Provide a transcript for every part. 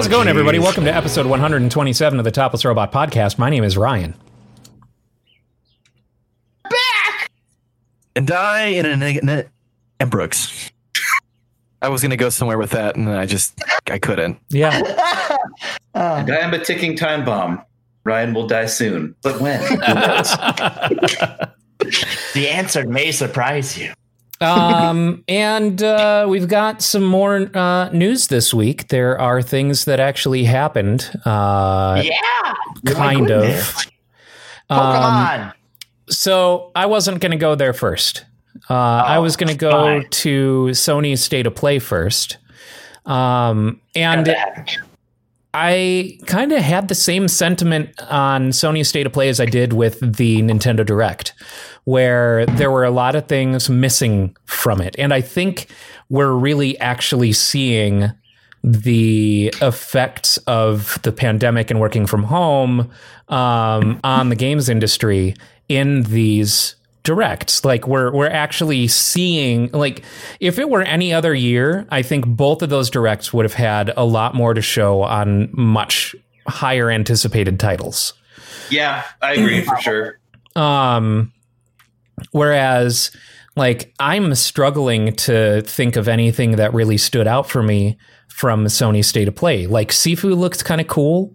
How's it going, everybody? Welcome to episode 127 of the Topless Robot Podcast. My name is Ryan. Back! And I in an in and Brooks. I was gonna go somewhere with that, and I just I couldn't. Yeah. Uh, and I am a ticking time bomb. Ryan will die soon, but when? The answer may surprise you. Um, and uh, we've got some more uh, news this week. There are things that actually happened. Uh, Yeah, kind of. goodness. Um, Pokemon. so I wasn't going to go there first. Uh, I was going to go fine. to Sony's State of Play first. Um, and I kind of had the same sentiment on Sony's State of Play as I did with the Nintendo Direct, where there were a lot of things missing from it. And I think we're really actually seeing the effects of the pandemic and working from home um, on the games industry in these directs like we're we're actually seeing like if it were any other year i think both of those directs would have had a lot more to show on much higher anticipated titles yeah, I agree for sure. um whereas like i'm struggling to think of anything that really stood out for me from sony state of play like sifu looks kind of cool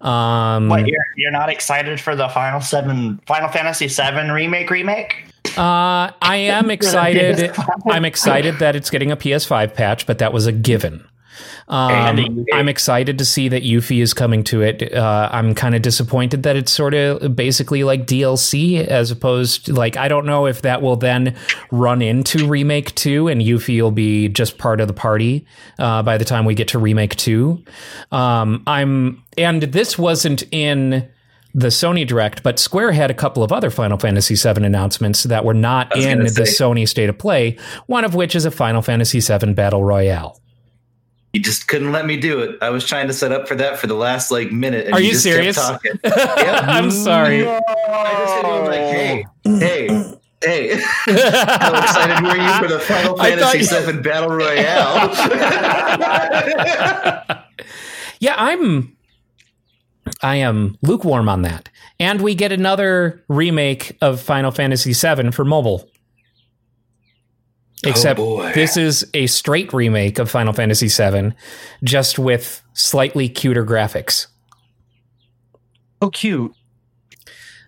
um What you're you're not excited for the Final Seven, Final Fantasy Seven remake? Remake? Uh, I am excited. I'm excited that it's getting a PS5 patch, but that was a given. Um, I'm excited to see that Yuffie is coming to it. Uh, I'm kind of disappointed that it's sort of basically like DLC as opposed to like I don't know if that will then run into remake two and Yuffie will be just part of the party uh, by the time we get to remake two. Um, I'm and this wasn't in the Sony Direct, but Square had a couple of other Final Fantasy VII announcements that were not in the. Sony State of Play. One of which is a Final Fantasy VII Battle Royale. You just couldn't let me do it. I was trying to set up for that for the last like minute. And Are you just serious? Kept talking. Yep. I'm sorry. I just hit him like, hey, hey, hey. How excited were you for the Final I thought Fantasy you- VII Battle Royale? Yeah, I'm I am lukewarm on that. And we get another remake of Final Fantasy VII for mobile. Except boy. this is a straight remake of Final Fantasy VII, just with slightly cuter graphics. Oh, cute.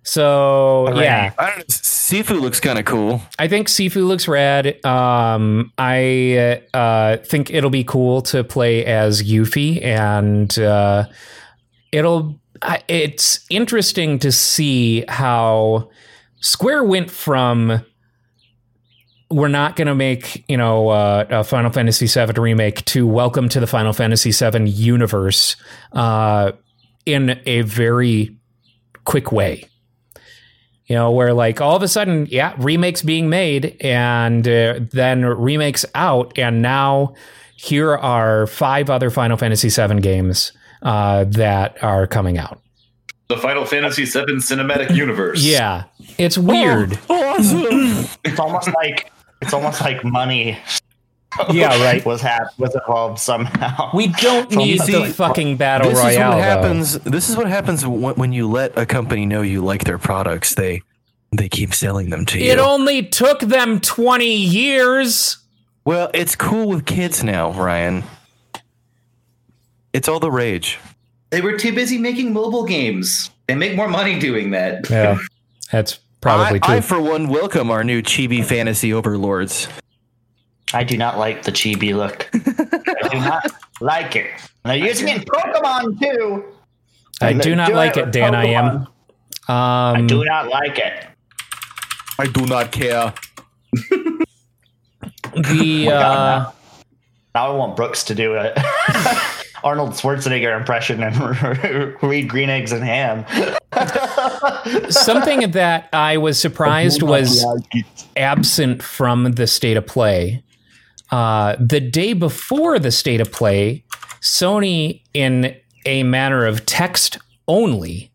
So yeah, I don't know. Sifu looks kind of cool. I think Sifu looks rad. Um, I uh, think it'll be cool to play as Yuffie, and uh, it'll. I, it's interesting to see how Square went from we're not going to make you know uh, a Final Fantasy VII remake to Welcome to the Final Fantasy VII universe uh, in a very quick way. You know where like all of a sudden yeah remakes being made and uh, then remakes out and now here are five other final fantasy VII games uh, that are coming out. The Final Fantasy VII Cinematic Universe. yeah. It's weird. It's almost like it's almost like money. Yeah, right. Was hap- was involved somehow. we don't need see, the fucking battle this royale is what though. happens. This is what happens when, when you let a company know you like their products. They they keep selling them to you. it only took them 20 years well, it's cool with kids now, Ryan. It's all the rage. They were too busy making mobile games. They make more money doing that. yeah that's probably I, true I, for one, welcome our new chibi fantasy overlords. I do not like the chibi look. I do not like it. And they're using it in Pokemon too. I do not do like it with dan i am Pokemon. I um, do not like it. I do not care. the uh, Now I want Brooks to do it. Arnold Schwarzenegger impression and read Green Eggs and Ham. Something that I was surprised was absent from the state of play. Uh, the day before the state of play, Sony, in a manner of text only,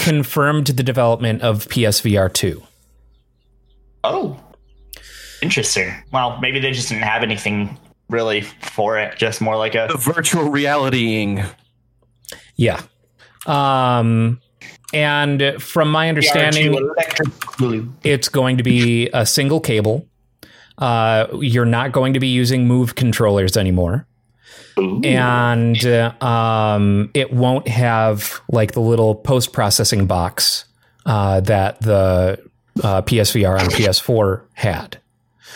confirmed the development of PSVR 2. Oh, interesting. Well, maybe they just didn't have anything really for it. Just more like a The virtual realitying. Yeah. Um, and from my understanding, it's going to be a single cable. Uh, you're not going to be using Move controllers anymore. and uh, um, it won't have like the little post processing box uh, that the uh, PSVR on PS4 had.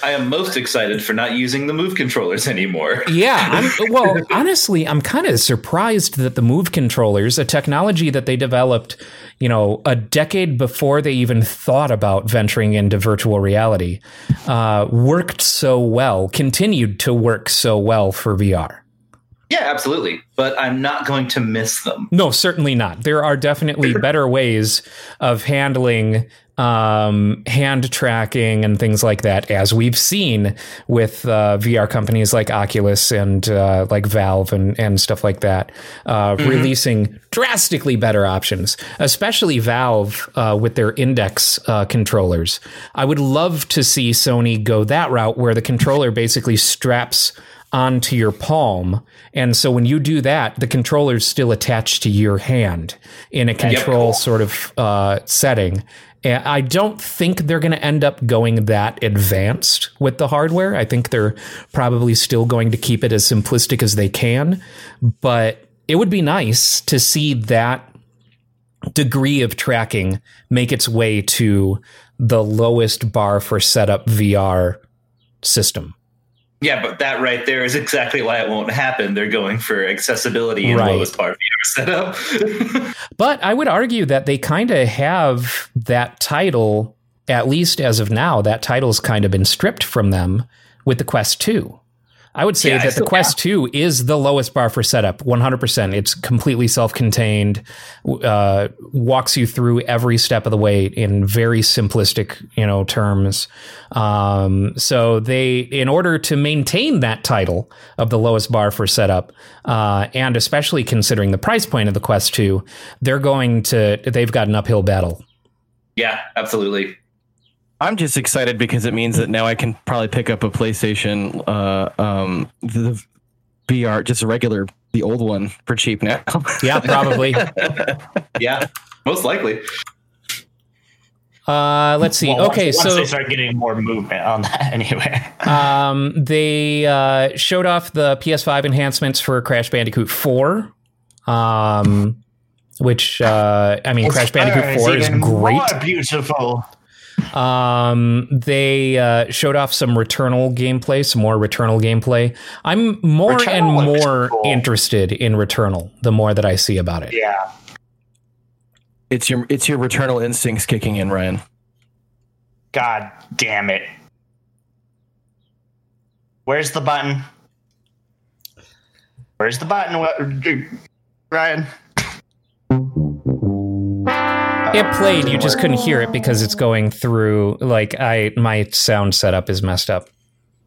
I am most excited for not using the move controllers anymore. Yeah, I'm, well, honestly, I'm kind of surprised that the Move controllers, a technology that they developed, you know, a decade before they even thought about venturing into virtual reality, uh, worked so well, continued to work so well for VR. Yeah, absolutely. But I'm not going to miss them. No, certainly not. There are definitely better ways of handling um, hand tracking and things like that, as we've seen with uh, VR companies like Oculus and uh, like Valve and, and stuff like that, uh, releasing drastically better options, especially Valve uh, with their index uh, controllers. I would love to see Sony go that route where the controller basically straps onto your palm. And so when you do that, the controller is still attached to your hand in a control sort of uh, setting. I don't think they're going to end up going that advanced with the hardware. I think they're probably still going to keep it as simplistic as they can. But it would be nice to see that degree of tracking make its way to the lowest bar for setup VR system. Yeah, but that right there is exactly why it won't happen. They're going for accessibility and Right. lowest VR setup. But I would argue that they kind of have that title, at least as of now, that title's kind of been stripped from them with the Quest 2. I would say Yeah, that the Quest 2 is the lowest bar for setup, 100%. It's completely self contained, uh, walks you through every step of the way in very simplistic, you know, terms. Um, so they, in order to maintain that title of the lowest bar for setup, uh, and especially considering the price point of the Quest 2, they're going to, they've got an uphill battle. yeah, absolutely. I'm just excited because it means that now I can probably pick up a PlayStation, uh, um, the VR, just a regular, the old one for cheap now. Yeah, probably. Yeah, most likely. Uh, let's see. Well, okay, once, once so they start getting more movement on that, anyway. Um, they uh, showed off the PS5 enhancements for Crash Bandicoot 4. Um, which uh, I mean, Crash Bandicoot 4 is even great. More beautiful. Um, they uh, showed off some Returnal gameplay, some more Returnal gameplay. I'm more Returnal and more cool. interested in Returnal the more that I see about it. Yeah. it's your it's your returnal instincts kicking in, Ryan. God damn it. Where's the button? Where's the button? Ryan? It played, you just couldn't hear it because it's going through like I my sound setup is messed up.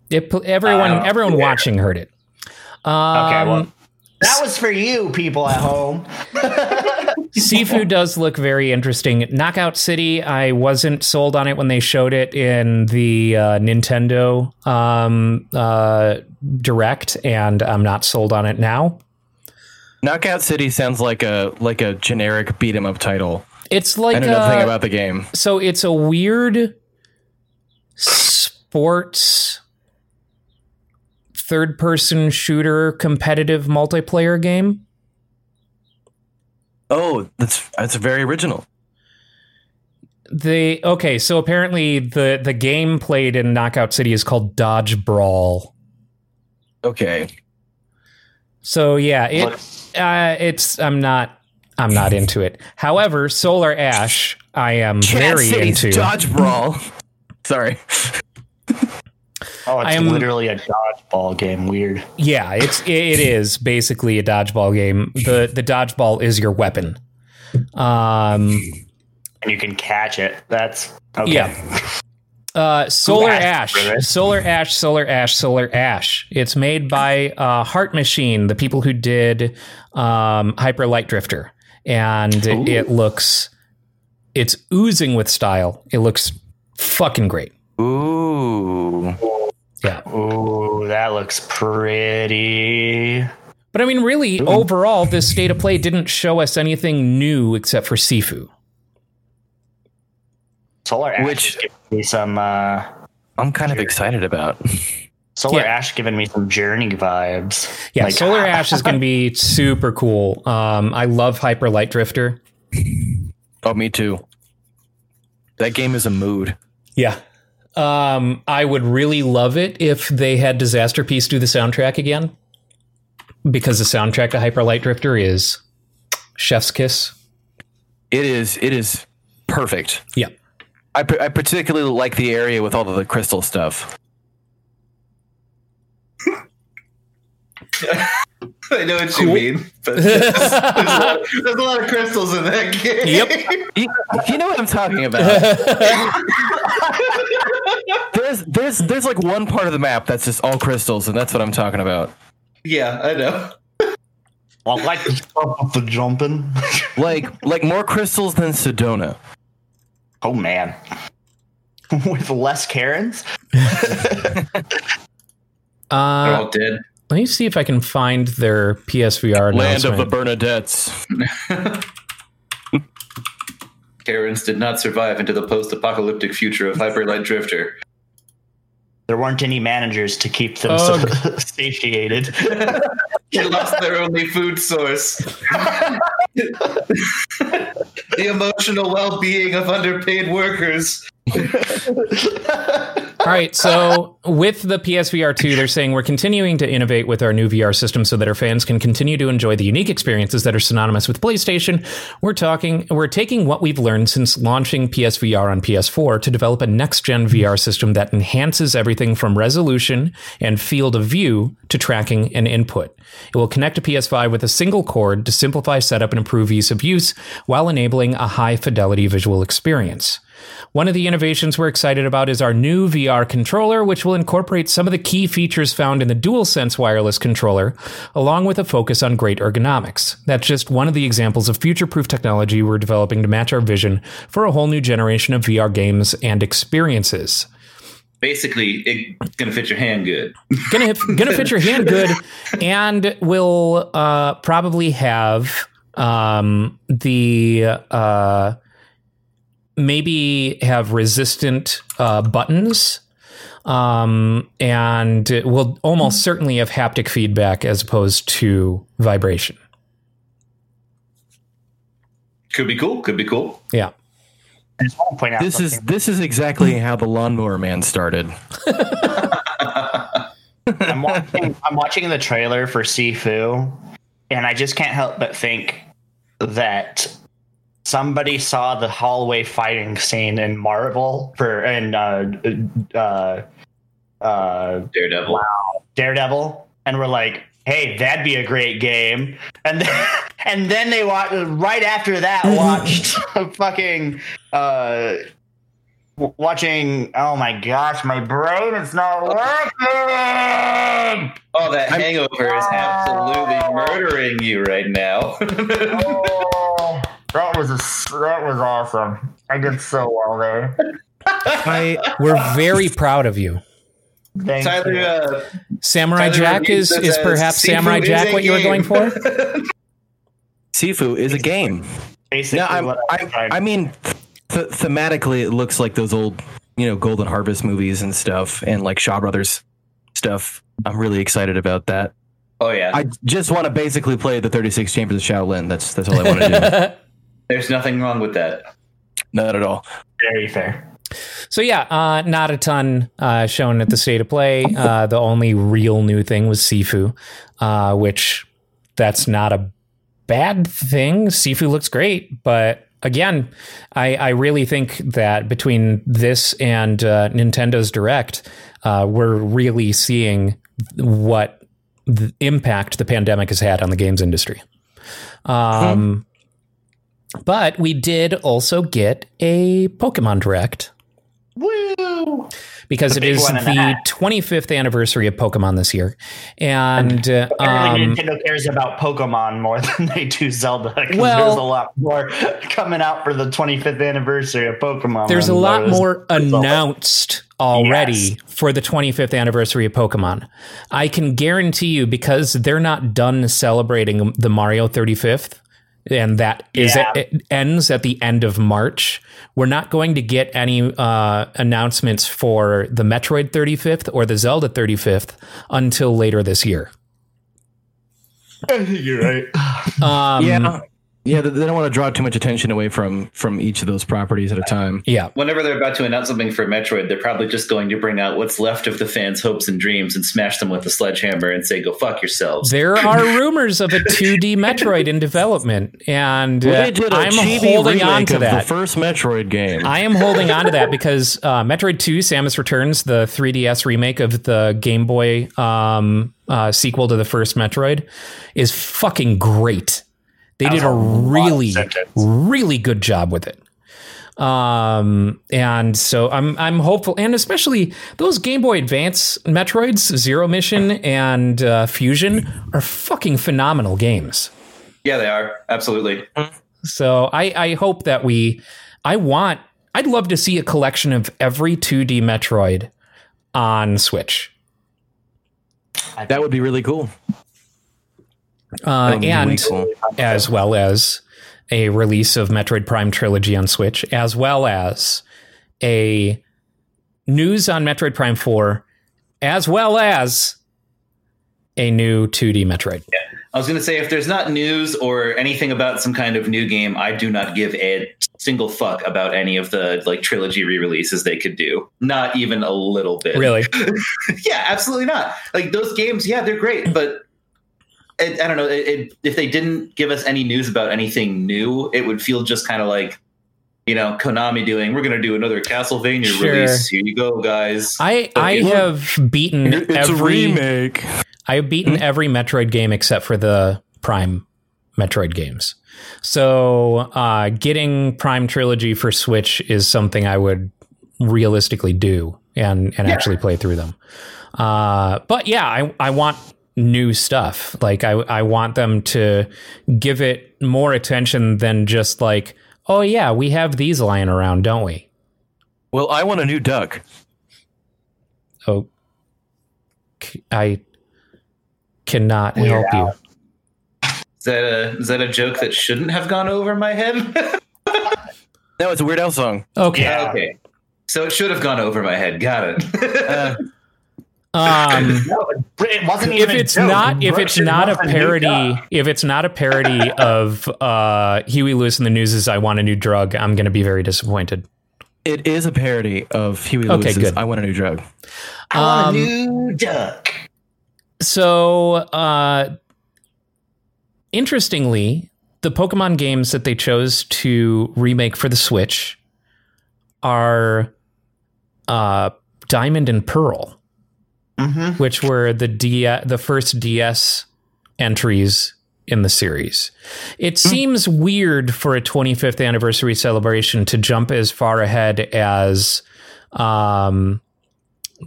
It everyone Uh, everyone watching heard it. Um, Okay, well, that was for you, people at home. Sifu does look very interesting. Knockout City, I wasn't sold on it when they showed it in the uh, Nintendo um, uh, Direct, and I'm not sold on it now. Knockout City sounds like a like a generic beat 'em up title. It's like I know nothing uh, about the game. so it's a weird sports third person shooter competitive multiplayer game. Oh, that's that's very original. The okay, so apparently the the game played in Knockout City is called Dodge Brawl. Okay, So yeah, it uh, it's I'm not I'm not into it. However, Solar Ash I am Cat very City's into. Dodge Brawl. Sorry. Oh, it's I am- literally a dodgeball game. Weird. Yeah, it's it is basically a dodgeball game. the The dodgeball is your weapon. Um, And you can catch it. That's okay. Yeah. uh, Solar Ash. Solar Ash, Solar Ash, Solar Ash. It's made by uh, Heart Machine, the people who did um, Hyper Light Drifter, and it, it looks it's oozing with style. It looks fucking great. Ooh. Yeah. Ooh, that looks pretty. But I mean, really, overall, this state of play didn't show us anything new except for Sifu. Solar Ash Which- is me some. Uh, I'm kind of excited about. Solar Yeah. Ash giving me some Journey vibes. Yeah, Like- Solar Ash is going to be super cool. Um, I love Hyper Light Drifter. Oh, me too. That game is a mood. Yeah. Um, I would really love it if they had Disasterpeace do the soundtrack again. Because the soundtrack to Hyper Light Drifter is Chef's Kiss. It is. It is perfect. Yeah. I, p- I particularly like the area with all of the crystal stuff. I know what you mean, but there's, there's a lot, there's a lot of crystals in that game. Yep. You, you know what I'm talking about. there's there's there's like one part of the map that's just all crystals, and that's what I'm talking about. yeah, I know. I like the stuff with the jumping. Like like more crystals than Sedona. oh man. with less Karens? They're Uh, all dead. Let me see if I can find their PSVR Land of the. Bernadettes. Karens did not survive into the post-apocalyptic future of Hyper Light Drifter. There weren't any managers to keep them Ugh. so satiated. They lost their only food source. the emotional well-being of underpaid workers. All right, so with the PSVR 2, they're saying we're continuing to innovate with our new VR system so that our fans can continue to enjoy the unique experiences that are synonymous with PlayStation. We're talking we're taking what we've learned since launching PSVR on PS4 to develop a next-gen VR system that enhances everything from resolution and field of view to tracking and input. It will connect to PS5 with a single cord to simplify setup and improve ease of use while enabling a high-fidelity visual experience. One of the innovations we're excited about is our new VR controller, which will incorporate some of the key features found in the DualSense wireless controller, along with a focus on great ergonomics. That's just one of the examples of future proof technology we're developing to match our vision for a whole new generation of VR games and experiences. Basically, it's gonna fit your hand good. Gonna, hit- gonna fit your hand good, and will uh, probably have um, the. Uh, maybe have resistant uh, buttons um, and it will almost certainly have haptic feedback as opposed to vibration. Could be cool. Could be cool. Yeah. I just want to point out This is this is exactly how the lawnmower man started. I'm watching I'm watching the trailer for Sifu, and I just can't help but think that somebody saw the hallway fighting scene in Marvel for in uh, uh, uh, Daredevil. Daredevil, and we're like, "Hey, that'd be a great game." And then, and then they watched right after that watched fucking uh, watching. Oh my gosh, my brain is not working. Oh, that hangover is absolutely murdering you right now. Oh, that was a, that was awesome. I did so well there. I We're very proud of you. Thank Tyler, you. uh, Samurai Tyler Jack is, reviews is perhaps Samurai Jack a what you were going for? Sifu is a game. Basically, No, I'm, I, I, I mean, th- thematically, it looks like those old, you know, Golden Harvest movies and stuff, and like Shaw Brothers stuff. I'm really excited about that. oh yeah, I just want to basically play the 36 Chambers of Shaolin. That's that's all I want to do. there's nothing wrong with that. Not at all. very fair. So yeah, uh, not a ton uh, shown at the state of play. Uh, the only real new thing was Sifu, uh, which that's not a bad thing. Sifu looks great, but again, I, I really think that between this and uh, Nintendo's Direct, uh, we're really seeing what the impact the pandemic has had on the games industry. Um, But we did also get a Pokemon Direct Woo! because The it big is one in the the 25th anniversary of Pokemon this year. And uh, Apparently, um, Nintendo cares about Pokemon more than they do Zelda. Well- there's a lot more coming out for the 25th anniversary of Pokemon. There's a lot there is more Zelda. announced already Yes. for the 25th anniversary of Pokemon. I can guarantee you because they're not done celebrating the Mario 35th and that is Yeah. it ends at the end of March. We're not going to get any uh, announcements for the Metroid 35th or the Zelda 35th until later this year. You're right. Um, yeah, yeah. They they don't want to draw too much attention away from from each of those properties at a time. Yeah. Whenever they're about to announce something for Metroid, they're probably just going to bring out what's left of the fans' hopes and dreams and smash them with a sledgehammer and say, "Go fuck yourselves." There are rumors of a 2D Metroid in development, and Well, uh, they did a I'm holding on to that. the first Metroid game. I am holding on to that because uh, Metroid 2 Samus Returns, the 3DS remake of the Game Boy um, uh, sequel to the first Metroid, is fucking great. They did a really, really good job with it. Um, and so I'm I'm hopeful, and especially those Game Boy Advance Metroids, Zero Mission and uh, Fusion, are fucking phenomenal games. yeah, they are absolutely. So I, I hope that we, I want, I'd love to see a collection of every 2D Metroid on Switch. that would be really cool. Uh, That and cool. as well as a release of Metroid Prime Trilogy on Switch, as well as a news on Metroid Prime 4, as well as a new 2D Metroid. I was going to say, if there's not news or anything about some kind of new game, I do not give a single fuck about any of the like trilogy re-releases they could do. Not even a little bit. Really? yeah, absolutely not. Like those games, yeah, they're great, but it, I don't know. It, it, if they didn't give us any news about anything new, it would feel just kind of like, you know, Konami doing. We're going to do another Castlevania Sure. release. Here you go, guys. I, I Okay. have beaten every remake. I've beaten every Metroid game except for the Prime Metroid games. So uh, getting Prime Trilogy for Switch is something I would realistically do and and actually play through them. Uh, but yeah, I I want new stuff. Like I I want them to give it more attention than just like, oh yeah, we have these lying around, don't we? Well, I want a new duck. Oh, I cannot help you. Is that a is that a joke that shouldn't have gone over my head? No, it's a Weird Al song. Okay. Yeah. okay, so it should have gone over my head. Got it. Uh, Um, No, it wasn't if even a it's joke. not if it's not a parody if it's not a parody of uh Huey Lewis and the News' is I want a new drug, I'm gonna be very disappointed. it is a parody of Huey Okay, Lewis's good. "I Want a New Drug." I want Um, a new duck. So uh interestingly, the Pokemon games that they chose to remake for the Switch are uh Diamond and Pearl. Mm-hmm. which were the D- the first DS entries in the series. It seems weird for a 25th anniversary celebration to jump as far ahead as um,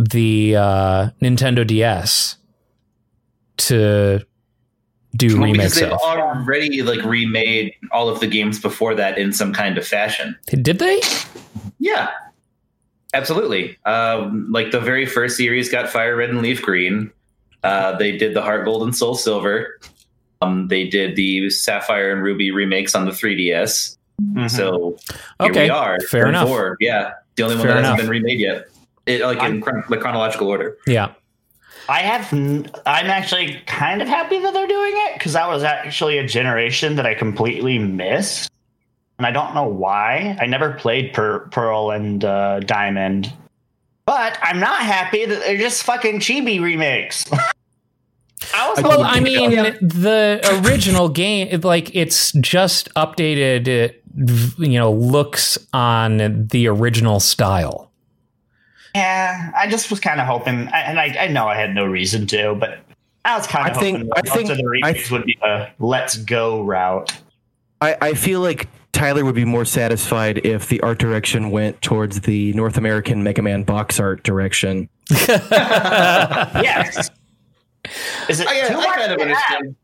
the uh, Nintendo DS to do Well, because remakes they've of. already like remade all of the games before that in some kind of fashion. Did they? Yeah, absolutely. Um, like the very first series got Fire Red and Leaf Green. Uh, they did the Heart Gold and Soul Silver. Um, they did the Sapphire and Ruby remakes on the 3DS. So here Okay, we are. fair enough. four. Yeah, the only one Fair that enough. hasn't been remade yet. It, like in chron- the chronological order. Yeah. I have. I'm actually kind of happy that they're doing it because that was actually a generation that I completely missed, and I don't know why. I never played per- Pearl and uh, Diamond, but I'm not happy that they're just fucking chibi remakes. I was Well, I mean, the original game, like it's just updated, uh, you know, looks on the original style. yeah, I just was kind of hoping, I- and I, I know I had no reason to, but I was kind I of think- hoping I most think- of the I remakes would be a let's go route. I, I feel like Tyler would be more satisfied if the art direction went towards the North American Mega Man box art direction. Yes. Is it I, too I much kind of understand.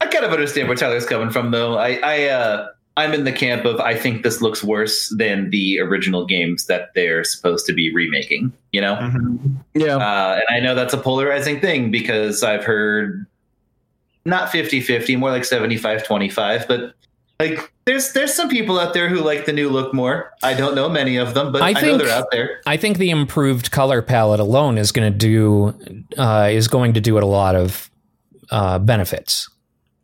I kind of understand where Tyler's coming from, though. I, I, uh, I'm in the camp of I think this looks worse than the original games that they're supposed to be remaking. You know, Mhm. Yeah. uh, and I know that's a polarizing thing because I've heard not 50-50, more like 75-25, but like there's there's some people out there who like the new look more. I don't know many of them, but I I, know think- they're out there. I think the improved color palette alone is going to do uh, is going to do it a lot of uh, benefits.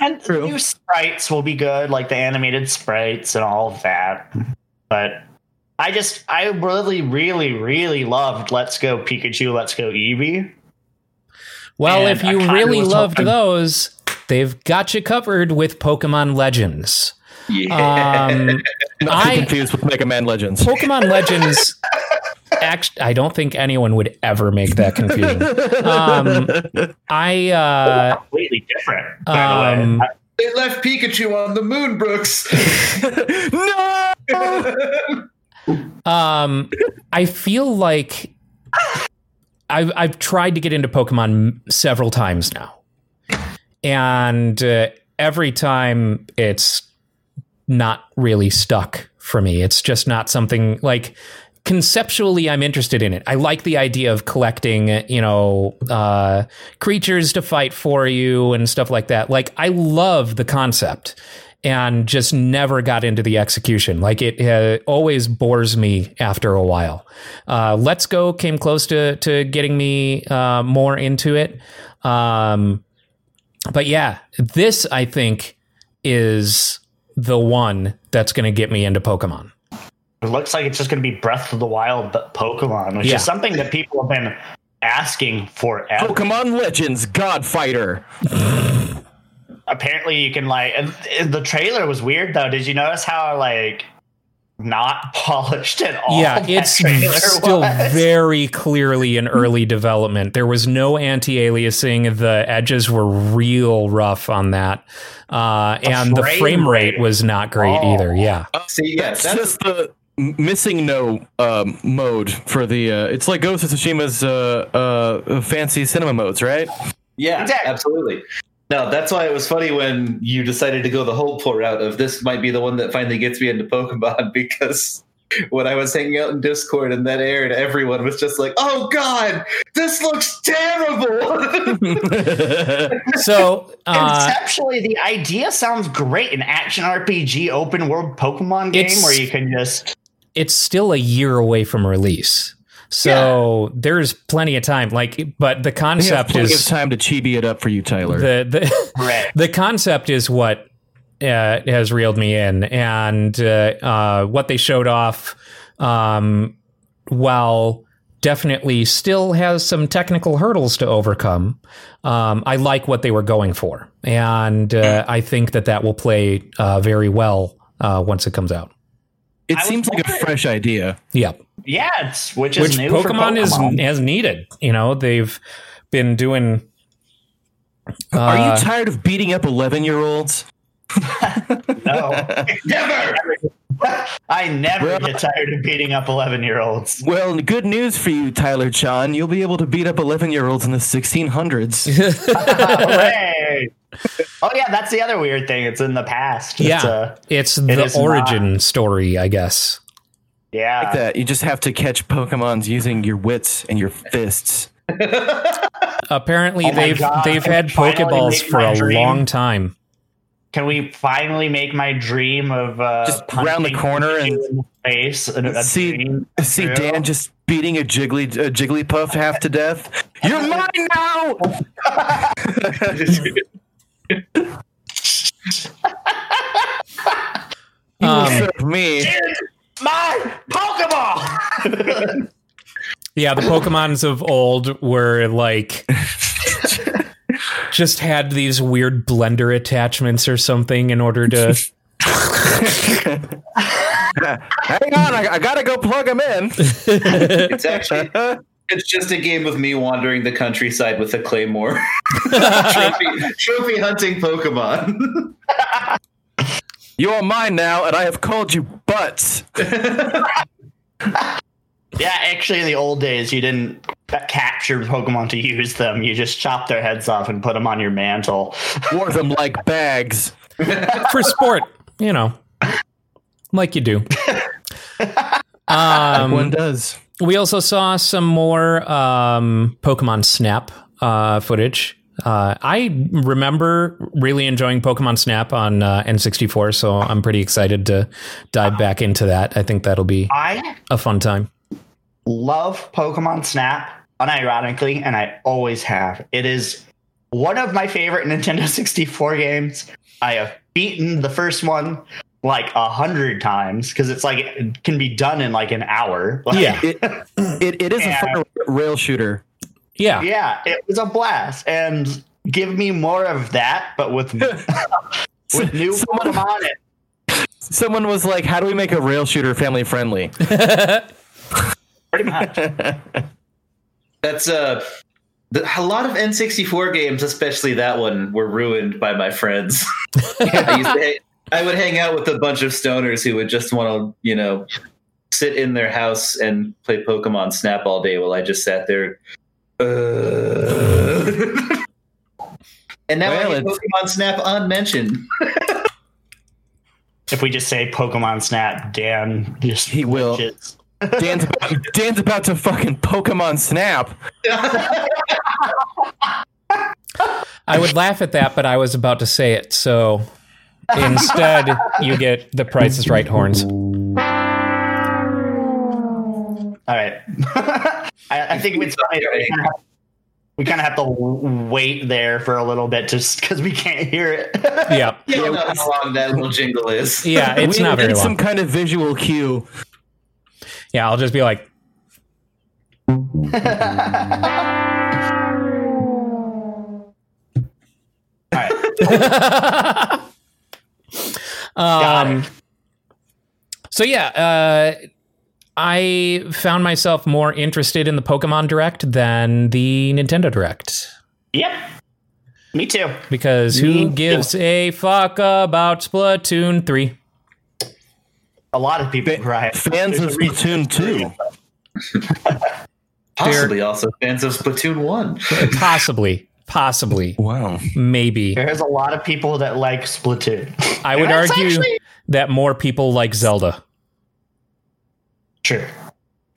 And the True. new sprites will be good, like the animated sprites and all of that. But I just, I really, really, really loved Let's Go Pikachu, Let's Go Eevee. Well, And if you really loved hoping- those, they've got you covered with Pokemon Legends. Yeah. Um, Not to be I- confused with Mega Man Legends. Pokemon Legends. Act, I don't think anyone would ever make that confusion. Um, I uh, Completely different, by the Um, way. they left Pikachu on the moon, Brooks. no! Um, I feel like I've I've tried to get into Pokemon several times now, and uh, every time it's not really stuck for me. It's just not something like conceptually I'm interested in it. I like the idea of collecting, you know, uh, creatures to fight for you and stuff like that. Like I love the concept and just never got into the execution. Like it uh, always bores me after a while. Uh, Let's Go came close to to getting me uh, more into it. Um, but yeah, this I think is the one that's going to get me into Pokemon. It looks like it's just going to be Breath of the Wild, but Pokemon, which Yeah. is something that people have been asking for. Pokemon Legends God Fighter. Apparently, you can like. And and the trailer was weird though. Did you notice how like not polished at all? yeah, it's still was? very clearly in early development. There was no anti-aliasing. The edges were real rough on that, uh, and the frame frame rate rate. was not great Oh. either. Yeah, See, yeah, That's that's, just the MissingNo um, mode for the. Uh, it's like Ghost of Tsushima's uh, uh, fancy cinema modes, right? yeah, Exactly. absolutely. No, that's why it was funny when you decided to go the hopeful route of this might be the one that finally gets me into Pokemon because when I was hanging out in Discord and that aired, everyone was just like, "Oh God, this looks terrible." so uh, Conceptually, the idea sounds great. An action RPG open world Pokemon game where you can just. it's still a year away from release. So there's plenty of time. Like, but the concept plenty of is time to chibi it up for you, Tyler. the the Right. the concept is what uh, has reeled me in, and uh, uh, what they showed off, um, while definitely still has some technical hurdles to overcome. Um, I like what they were going for, and uh, I think that that will play uh, very well uh, once it comes out. It I seems like a fresh idea. Yep. Yeah, it's which is which new Pokemon, for Pokemon. is has needed. You know, they've been doing. Are uh, you tired of beating up 11 year olds? No, Never. I never Well- get tired of beating up eleven-year-olds. Well, good news for you, Tyler Chan. You'll be able to beat up 11 year olds in the 1600s. Hooray! oh yeah, that's the other weird thing. It's in the past. It's, Yeah, uh, it's the not. origin story, I guess. yeah. like that. You just have to catch Pokemons using your wits and your fists. Apparently, Oh they've God, they've had Pokeballs for a dream? long time. Can we finally make my dream of uh, Just round the corner and- in the face? A, a See, dream see true? Dan just beating a jiggly a Jigglypuff half to death. You're mine now. You Um, me. My Pokeball. Yeah, the Pokemons of old were like just had these weird blender attachments or something in order to. Hang on, I, I gotta go plug them in. It's actually it's just a game of me wandering the countryside with a claymore, trophy, trophy hunting Pokemon. You are mine now, and I have called you butts. Yeah, actually, in the old days, you didn't capture Pokemon to use them. You just chopped their heads off and put them on your mantle. Wore them like bags. for sport, you know, like you do. Um, One does. We also saw some more um, Pokemon Snap uh, footage. Uh, I remember really enjoying Pokemon Snap on uh, N64, so I'm pretty excited to dive back into that. I think that'll be I a fun time. love Pokemon Snap, unironically, and I always have. It is one of my favorite Nintendo 64 games. I have beaten the first one like a hundred times because it's like it can be done in like an hour. Like, Yeah. It, it, it is Yeah. a fun rail shooter. Yeah, yeah, it was a blast. And give me more of that, but with with new Someone- Pokemon. And Someone was like, "How do we make a rail shooter family friendly?" pretty much. That's uh, a lot of N64 games, especially that one, were ruined by my friends. I, used to hang, I would hang out with a bunch of stoners who would just want to, you know, sit in their house and play Pokemon Snap all day while I just sat there. Uh... and now Well, I get Pokemon Snap unmentioned. if we just say Pokemon Snap, Dan just He will. glitches. Dan's about, Dan's about to fucking Pokemon Snap. I would laugh at that, but I was about to say it, so instead you get the Price is Right horns. All right. I, I think it's funny we kind of we kind of have to wait there for a little bit just because we can't hear it. Yeah, You don't know how long that little jingle is. yeah, it's we not very need some kind of visual cue. Yeah, I'll just be like, All right. Got um, so yeah, uh, I found myself more interested in the Pokemon Direct than the Nintendo Direct Yep. Me too. because Me who too. gives a fuck about Splatoon three? A lot of people cry. Fans of There's. Splatoon 2. Possibly also fans of Splatoon 1. Possibly, possibly, Wow. maybe. There's a lot of people that like Splatoon. I would That's argue actually- that more people like Zelda. True.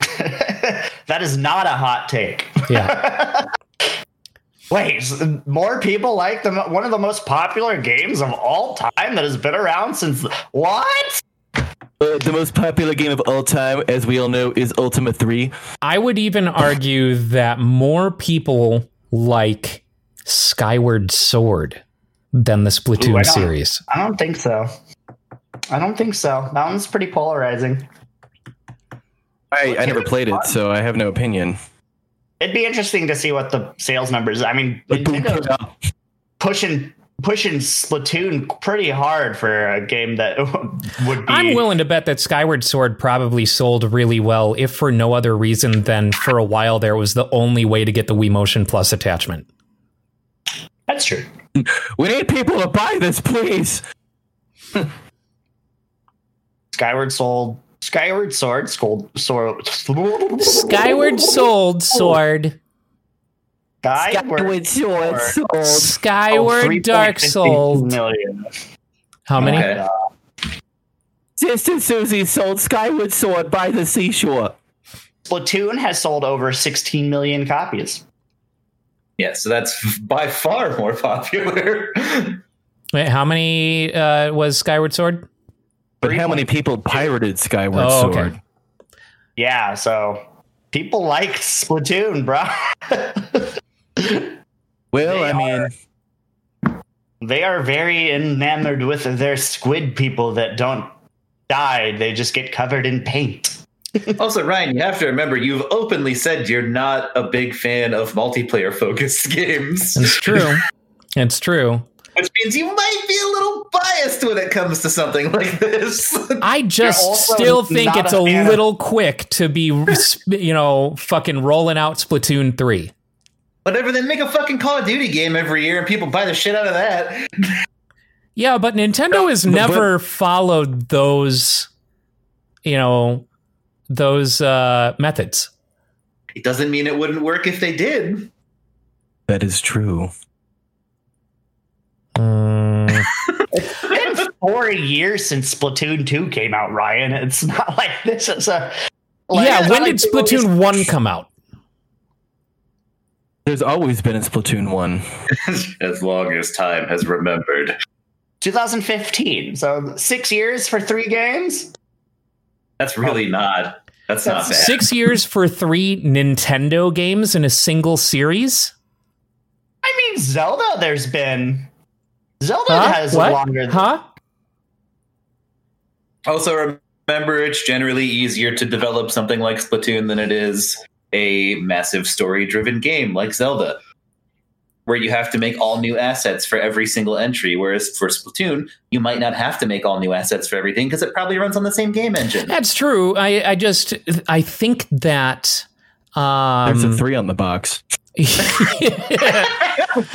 that is not a hot take. Yeah. Wait, more people like the one of the most popular games of all time that has been around since what? Uh, the most popular game of all time, as we all know, is Ultima 3. I would even argue that more people like Skyward Sword than the Splatoon Ooh, I series. I don't think so. I don't think so. That one's pretty polarizing. I, I never played it, so I have no opinion. It'd be interesting to see what the sales numbers. I mean, Nintendo's pushing pushing Splatoon pretty hard for a game that would be. I'm willing to bet that Skyward Sword probably sold really well, if for no other reason than for a while there was the only way to get the Wii Motion Plus attachment. That's true. We need people to buy this, please. Skyward sold. Skyward Sword, Sold, Sword, Skyward Sold Sword. Skyward Sword sold. Oh, Skyward Dark 3.50 Sold. million. How many? Okay. Uh, Sister Susie sold Skyward Sword by the seashore. Splatoon has sold over 16 million copies. Yeah, so that's by far more popular. Wait, how many uh, was Skyward Sword? But how many people pirated Skyward Oh, okay. Sword? Yeah, so people like Splatoon, bro. Well, They I mean, they are very enamored with their squid people that don't die; they just get covered in paint. also, Ryan, you have to remember you've openly said you're not a big fan of multiplayer focused games. It's true. It's true. which means you might be a little biased when it comes to something like this. I just still think it's a a little quick to be, you know, fucking rolling out Splatoon 3. Whatever, then make a fucking Call of Duty game every year and people buy the shit out of that. Yeah, but Nintendo has but- never followed those, you know, those uh, methods. It doesn't mean it wouldn't work if they did. That is true. Mm, It's been four years since Splatoon 2 came out, Ryan. It's not like this is a. like, yeah, when not did like they always- Splatoon 1 come out? There's always been in Splatoon 1. as long as time has remembered. 2015. So six years for three games? That's really oh. not. That's not bad. Six years for three Nintendo games in a single series? I mean, Zelda, there's been. Zelda Huh? has What? longer than. Huh? Also, remember, it's generally easier to develop something like Splatoon than it is a massive story-driven game like Zelda, where you have to make all new assets for every single entry. Whereas for Splatoon, you might not have to make all new assets for everything because it probably runs on the same game engine. That's true. I, I just, I think that. Um, There's a three on the box.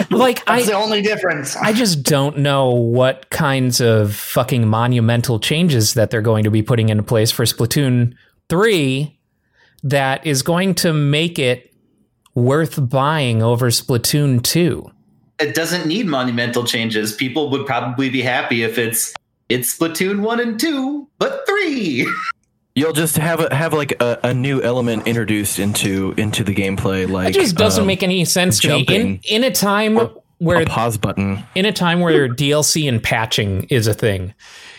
like, That's the only difference. I just don't know what kinds of fucking monumental changes that they're going to be putting into place for Splatoon 3 that is going to make it worth buying over Splatoon 2. It doesn't need monumental changes. People would probably be happy if it's it's Splatoon one and two, but three. You'll just have a, have like a, a new element introduced into into the gameplay. Like It just doesn't um, make any sense to me. In, in a time where a pause button. in a time where DLC and patching is a thing,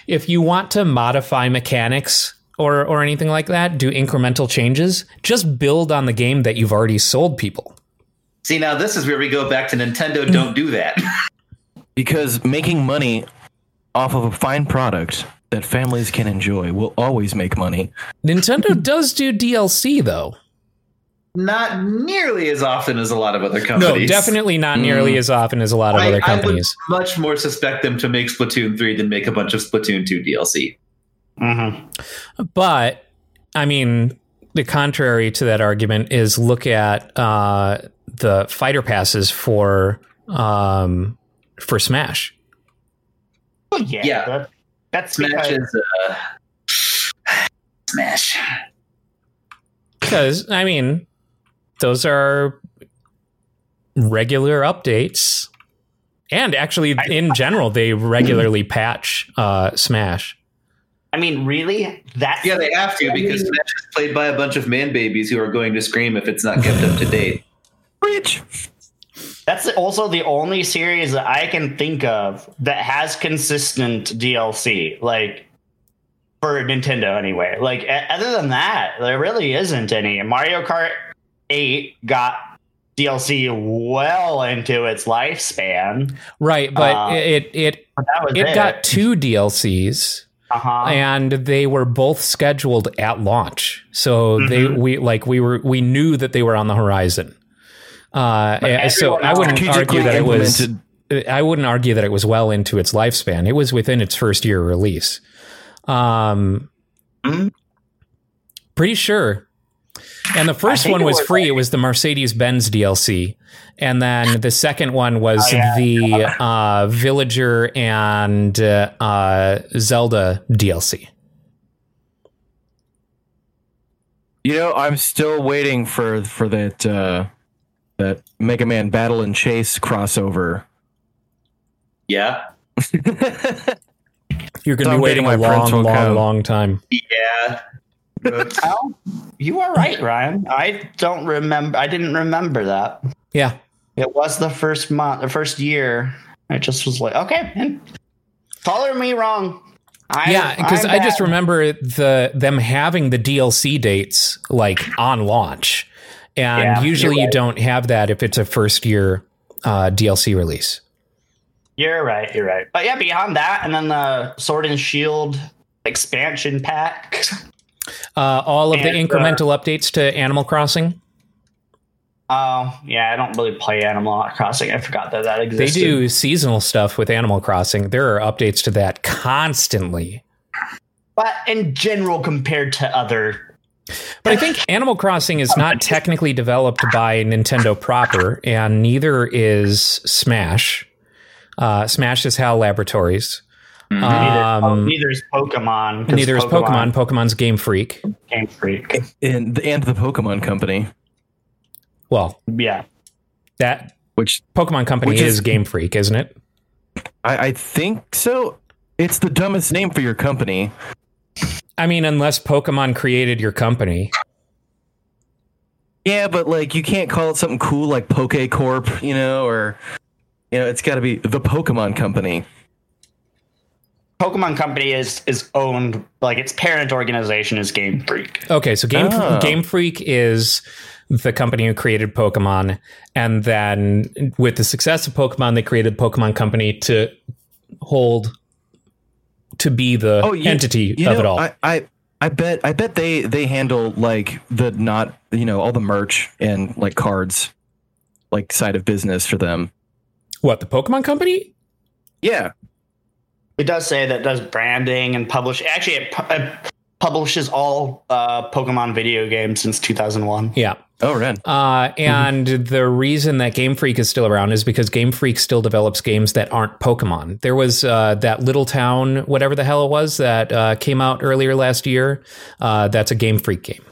if you want to modify mechanics or or anything like that, do incremental changes, just build on the game that you've already sold people. See, now this is where we go back to Nintendo. Don't do that. Because making money off of a fine product that families can enjoy will always make money. Nintendo does do DLC though. Not nearly as often as a lot of other companies. No, definitely not nearly mm. as often as a lot of I, other I would companies. much more suspect them to make Splatoon 3 than make a bunch of Splatoon 2 DLC. Mhm. But I mean, the contrary to that argument is look at uh, the fighter passes for um, for Smash. Well, yeah. Yeah. that- that's Smash because- is uh, Smash. Because I mean, those are regular updates, and actually, in general, they regularly patch uh, Smash. I mean, really? That's Yeah, they have to because Smash is played by a bunch of man babies who are going to scream if it's not kept up to date. Rich. That's also the only series that I can think of that has consistent DLC. Like for Nintendo, anyway. Like a- other than that, there really isn't any. Mario Kart Eight got DLC well into its lifespan, Right, but Uh, it it but it it. got two DLCs. Uh-huh. and they were both scheduled at launch. So they Mm-hmm. we like we were we knew that they were on the horizon. Uh, so I wouldn't argue that it was. I wouldn't argue that it was well into its lifespan. It was within its first year release. Um, Mhm. pretty sure. And the first one was was free. It was the Mercedes Benz DLC, and then the second one was Oh, yeah. the uh, Villager and uh, uh, Zelda DLC. You know, I'm still waiting for for that uh, that Mega Man Battle and Chase crossover. Yeah, You're going to Someday be waiting a long, long, come. long time. yeah. Well, you are right, Ryan. I don't remember. I didn't remember that. Yeah. It was the first month, the first year. I just was like, okay, and color me wrong. I, yeah, because I'm just remember the them having the DLC dates like on launch, and Yeah, usually you're you don't have that if it's a first year uh, DLC release. You're right. You're right. But yeah, beyond that, and then the Sword and Shield expansion pack. Uh, all of the And, uh, incremental updates to Animal Crossing. Oh, yeah, I don't really play Animal Crossing. I forgot that that exists. They do seasonal stuff with Animal Crossing. There are updates to that constantly. But in general, compared to other. But I think Animal Crossing is not technically developed by Nintendo proper, and neither is Smash. Uh, Smash is HAL Laboratories. Neither, Um, neither is Pokemon. neither is Pokemon. Pokemon's Game Freak. Game Freak. And the, and the Pokemon Company, Well, Yeah. that which Pokemon Company Which is, is- Game Freak, isn't it? I, I think so. It's the dumbest name for your company. I mean, unless Pokemon created your company. Yeah, but like you can't call it something cool like Poke Corp, you know, or you know, it's got to be the Pokemon Company. Pokemon Company is is owned like its parent organization is Game Freak. Okay, so Game Oh. Game Freak is the company who created Pokemon, and then with the success of Pokemon, they created Pokemon Company to hold to be the Oh, you- entity You of know, it all. I, I I bet I bet they they handle like the not you know all the merch and like cards, like side of business for them. what the Pokemon Company? Yeah, It does say that it does branding and publish. Actually, it, pu- it publishes all uh, Pokemon video games since 2001. Yeah. Oh, Ren. Uh, Mm-hmm. and the reason that Game Freak is still around is because Game Freak still develops games that aren't Pokemon. There was uh, that Little Town, whatever the hell it was, that uh, came out earlier last year. Uh, that's a Game Freak game.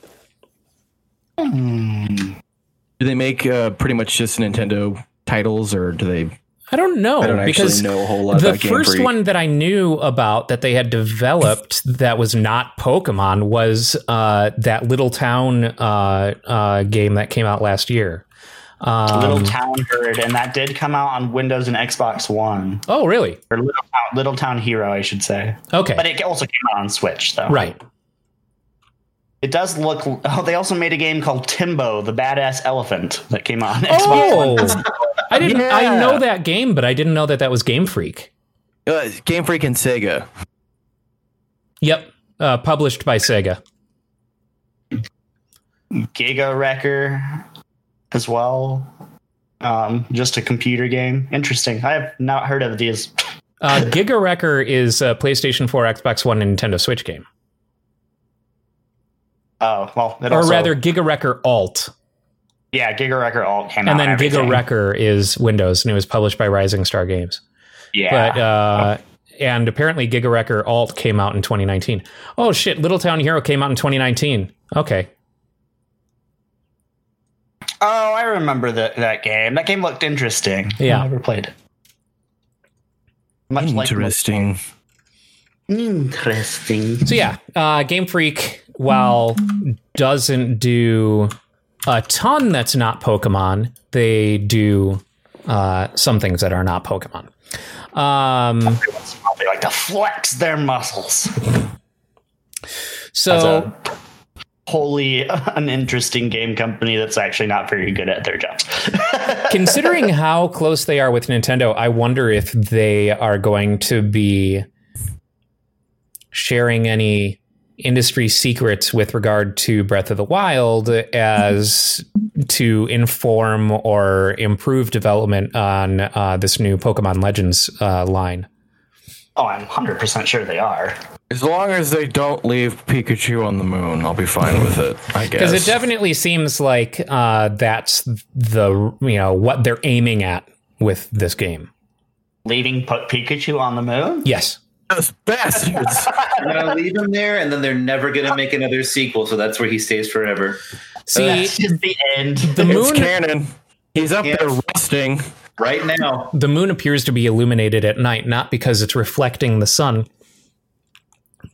Do they make uh, pretty much just Nintendo titles, or do they? I don't know I don't because actually know a whole lot the Game first Freak. one that I knew about that they had developed that was not Pokemon was uh, that Little Town uh, uh, game that came out last year. Um, Little Town Herd, and that did come out on Windows and Xbox One, oh, really? or Little Town, Little Town Hero, I should say. Okay. But it also came out on Switch, though. right. It does look. Oh, they also made a game called Tembo, the Badass Elephant, that came out on Xbox Oh, One. I didn't. I know that game, but I didn't know that that was Game Freak. Uh, Game Freak and Sega. Yep, uh, published by Sega. Giga Wrecker as well. Um, just a computer game. Interesting. I have not heard of these. Uh, Giga Wrecker is a PlayStation 4, Xbox One, and Nintendo Switch game, Oh, well, it or also- rather, Giga Wrecker Alt, yeah, Giga Wrecker Alt came out. and then. Giga Wrecker is Windows, and it was published by Rising Star Games. Yeah. But uh, and apparently, Giga Wrecker Alt came out in 2019. Oh shit! Little Town Hero came out in 2019. Okay, oh, I remember that that game. That game looked interesting. Yeah. I never played it. Much Interesting. like interesting. so yeah, uh, Game Freak, while doesn't do a ton that's not Pokemon, they do uh, some things that are not Pokemon. Um, They like to flex their muscles. so wholly uninteresting game company that's actually not very good at their jobs. considering how close they are with Nintendo, I wonder if they are going to be sharing any industry secrets with regard to Breath of the Wild as to inform or improve development on uh, this new Pokemon Legends uh, line. oh, I'm 100% sure they are. As long as they don't leave Pikachu on the moon, I'll be fine with it. I guess. Because it definitely seems like uh, that's the you know what they're aiming at with this game. Leaving put Pikachu on the moon? Yes. Those bastards. They're gonna leave him there, and then they're never gonna make another sequel. So that's where he stays forever. See, uh, That's just the end. the it's moon canon. He's up Yes. there rusting. Right now, the moon appears to be illuminated at night, not because it's reflecting the sun,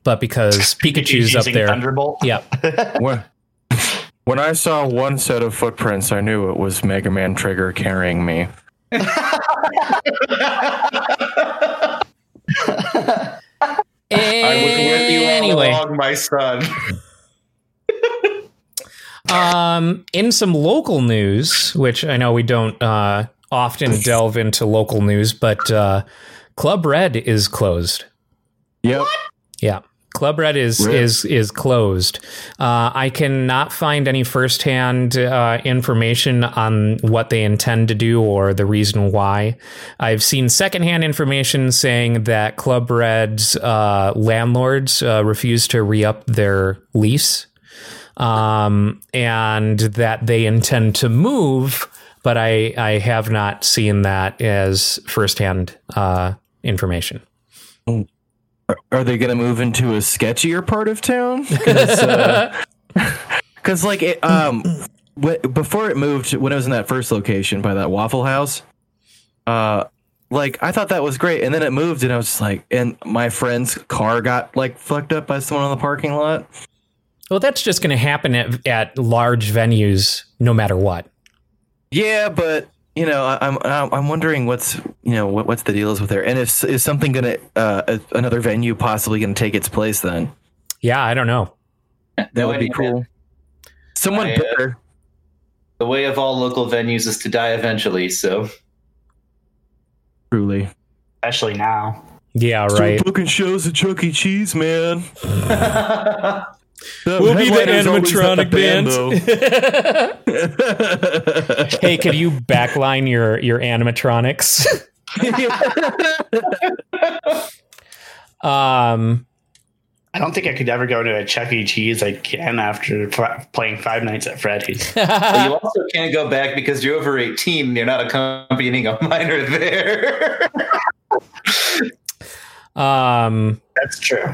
but because Pikachu's up using there. Thunderbolt. Yeah. When, when I saw one set of footprints, I knew it was Mega Man Trigger carrying me. I was with you all Anyway, along, my son. um, in some local news, which I know we don't uh, often delve into local news, but uh, Club Red is closed. Yep. Yeah. Club Red is Really? is is closed. Uh, I cannot find any firsthand uh, information on what they intend to do or the reason why. I've seen secondhand information saying that Club Red's uh, landlords uh, refuse to re up their lease, um, and that they intend to move. But I I have not seen that as firsthand uh, information. Are, are they going to move into a sketchier part of town? Because like it, um, wh- before it moved, when it was in that first location by that Waffle House, uh, like I thought that was great, and then it moved, and I was just like, and my friend's car got like fucked up by someone on the parking lot. Well, that's just going to happen at, at large venues, no matter what. Yeah, but you know, I, I'm I'm I'm wondering what's you know what, what's the deal is with there, and is is something gonna uh, another venue possibly gonna take its place then? Yeah, I don't know. That No would be idea. cool. Someone I, uh, better. The way of all local venues is to die eventually. So Truly. Especially now. Yeah, right. booking shows at Chuck E. Cheese, man. We'll be the animatronic band. hey, could you backline your your animatronics? um, I don't think I could ever go to a Chuck E. Cheese again after f- playing Five Nights at Freddy's. But you also can't go back because you're over 18 and you're not accompanying a minor there. um, That's true.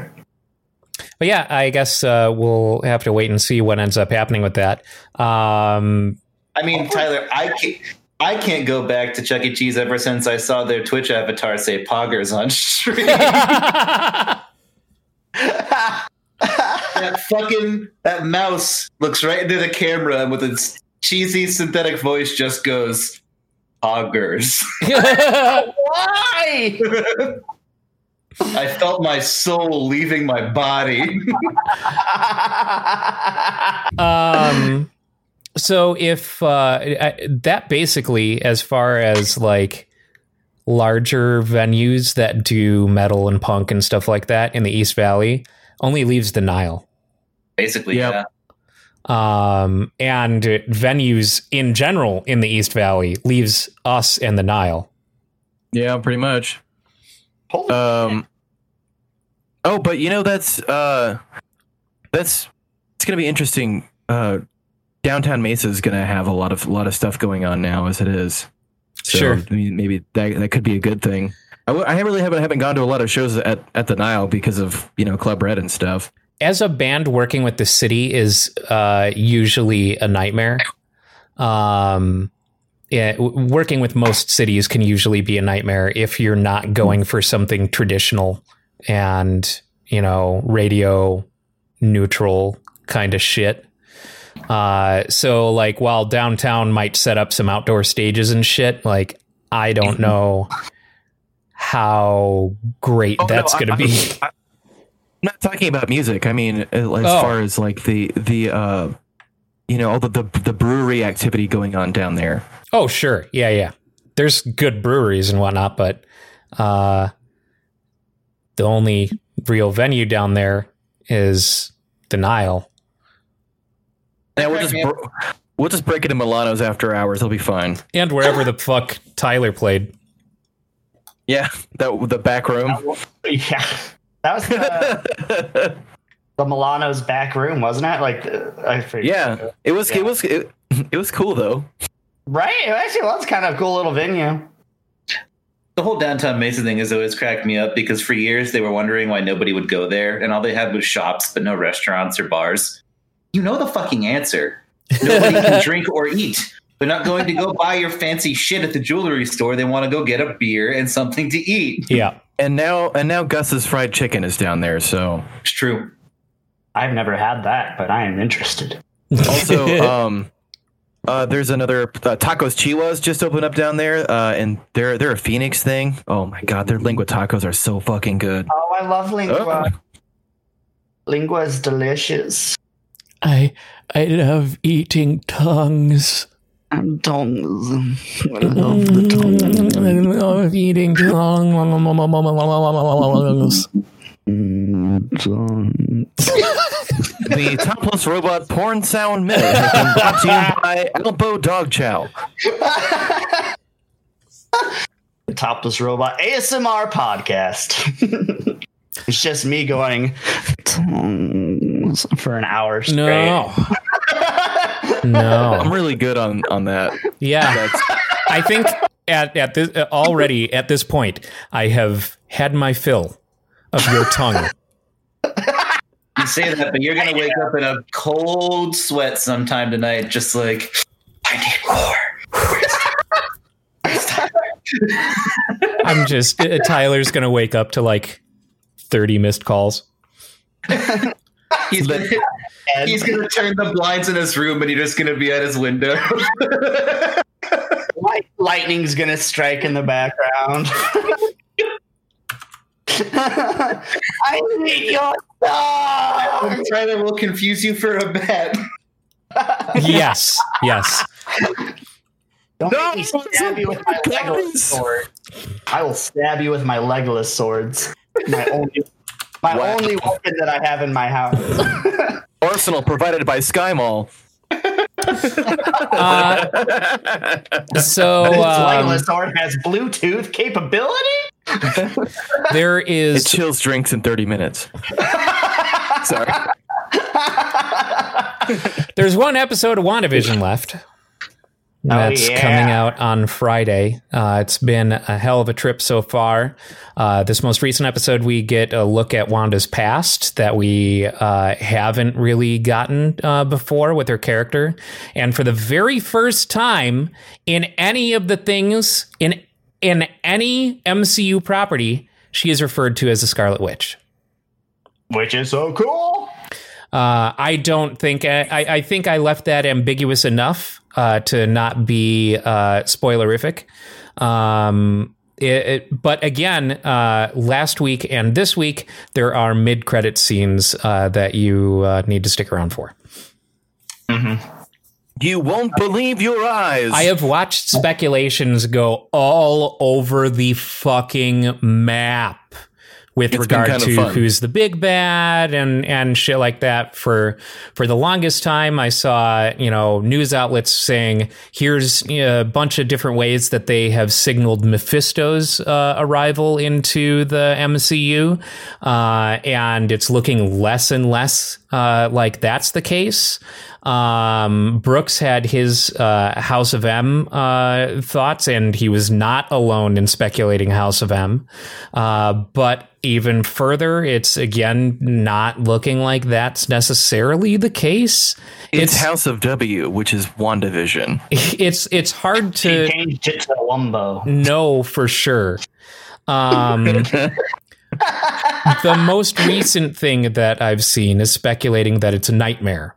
But yeah, I guess uh, we'll have to wait and see what ends up happening with that. Um, I mean, Tyler, I can't. I can't go back to Chuck E. Cheese ever since I saw their Twitch avatar say "poggers" on stream. that fucking that mouse looks right into the camera and with its cheesy synthetic voice just goes "poggers." Why? I felt my soul leaving my body. um so if uh I- that basically as far as like larger venues that do metal and punk and stuff like that in the east valley only leaves the nile Basically, Yep. yeah. um and venues in general in the east valley leaves us and the nile Yeah, pretty much. Holy Um. Oh, but you know that's uh, that's it's gonna be interesting. Uh, downtown Mesa is gonna have a lot of a lot of stuff going on now as it is. So, Sure. I mean, maybe that that could be a good thing. I, w- I really haven't haven't gone to a lot of shows at at the Nile because of you know Club Red and stuff. as a band working with the city is uh, usually a nightmare. Um, yeah, working with most cities can usually be a nightmare if you're not going for something traditional and you know radio neutral kind of shit. Uh, so like while downtown might set up some outdoor stages and shit, like I don't know how great Oh, that's I- going to be. I- I'm not talking about music. I mean, uh, as Oh. far as like the the uh, you know all the, the the brewery activity going on down there. Oh, sure. Yeah, yeah. There's good breweries and whatnot, but uh, the only real venue down there is the Nile. Yeah, we'll just br- we'll just break it in Milano's after hours. It'll be fine. And wherever the fuck Tyler played. Yeah, that the back room. Yeah. That was the, the Milano's back room, wasn't it? Like, uh, I forget. Yeah, it was Yeah. it was it, it was cool though. Right? It actually was kind of a cool little venue. The whole downtown Mesa thing has always cracked me up because for years they were wondering why nobody would go there, and all they had was shops, but no restaurants or bars. You know the fucking answer. Nobody can drink or eat. They're not going to go buy your fancy shit at the jewelry store. They want to go get a beer and something to eat. Yeah. And now and now Gus's fried chicken is down there. So It's true. I've never had that, but I am interested. also um uh there's another uh, tacos Chiwas just opened up down there uh and they're they're a phoenix thing oh my god their lingua tacos are so fucking good Oh, I love lingua. Oh. Lingua is delicious. I I love eating tongues. Tongues. I I love eating tongues. tongues. The topless robot porn sound minute has been brought to you by Elbow Dog Chow. The Topless Robot ASMR podcast. it's just me going for an hour straight. No. no. I'm really good on on that. Yeah. That's I think at at this already at this point, I have had my fill of your tongue. You say that, but you're gonna wake up in a cold sweat sometime tonight, just like I need more. I'm just uh, Tyler's gonna wake up to like thirty missed calls. He's gonna, he's gonna turn the blinds in his room, and he's just gonna be at his window. Light, lightning's gonna strike in the background. I need your song. Tyler will confuse you for a bet. Yes, yes. Don't No, make me stab you with my Legolas sword. I will stab you with my Legolas swords. My only, my Wow. only weapon that I have in my house. Arsenal provided by Sky Mall. Uh, so This um, Legolas sword has Bluetooth capability. there It is chills drinks in 30 minutes. Sorry. there's one episode of WandaVision left. That's yeah. coming out on Friday. Uh, it's been a hell of a trip so far. Uh, this most recent episode, we get a look at Wanda's past that we uh, haven't really gotten uh, before with her character. And for the very first time in any of the things in in any MCU property, she is referred to as the Scarlet Witch. Which is so cool. Uh, I don't think I, I think I left that ambiguous enough uh, to not be uh, spoilerific. Um, it, it- but again, uh, last week and this week there are mid-credit scenes uh, that you uh, need to stick around for. You won't believe your eyes. I have watched speculations go all over the fucking map with It's regard to who's the big bad and and shit like that for for the longest time. I saw you know news outlets saying here's a bunch of different ways that they have signaled Mephisto's uh, arrival into the MCU uh, and it's looking less and less uh, like that's the case um, Brooks had his uh, House of M uh, thoughts, and he was not alone in speculating House of M. Uh, but even further, it's again not looking like that's necessarily the case. it's House of W, which is WandaVision. It's it's hard to changed it to Wumbo. know for sure. Um, the most recent thing that I've seen is speculating that it's a nightmare.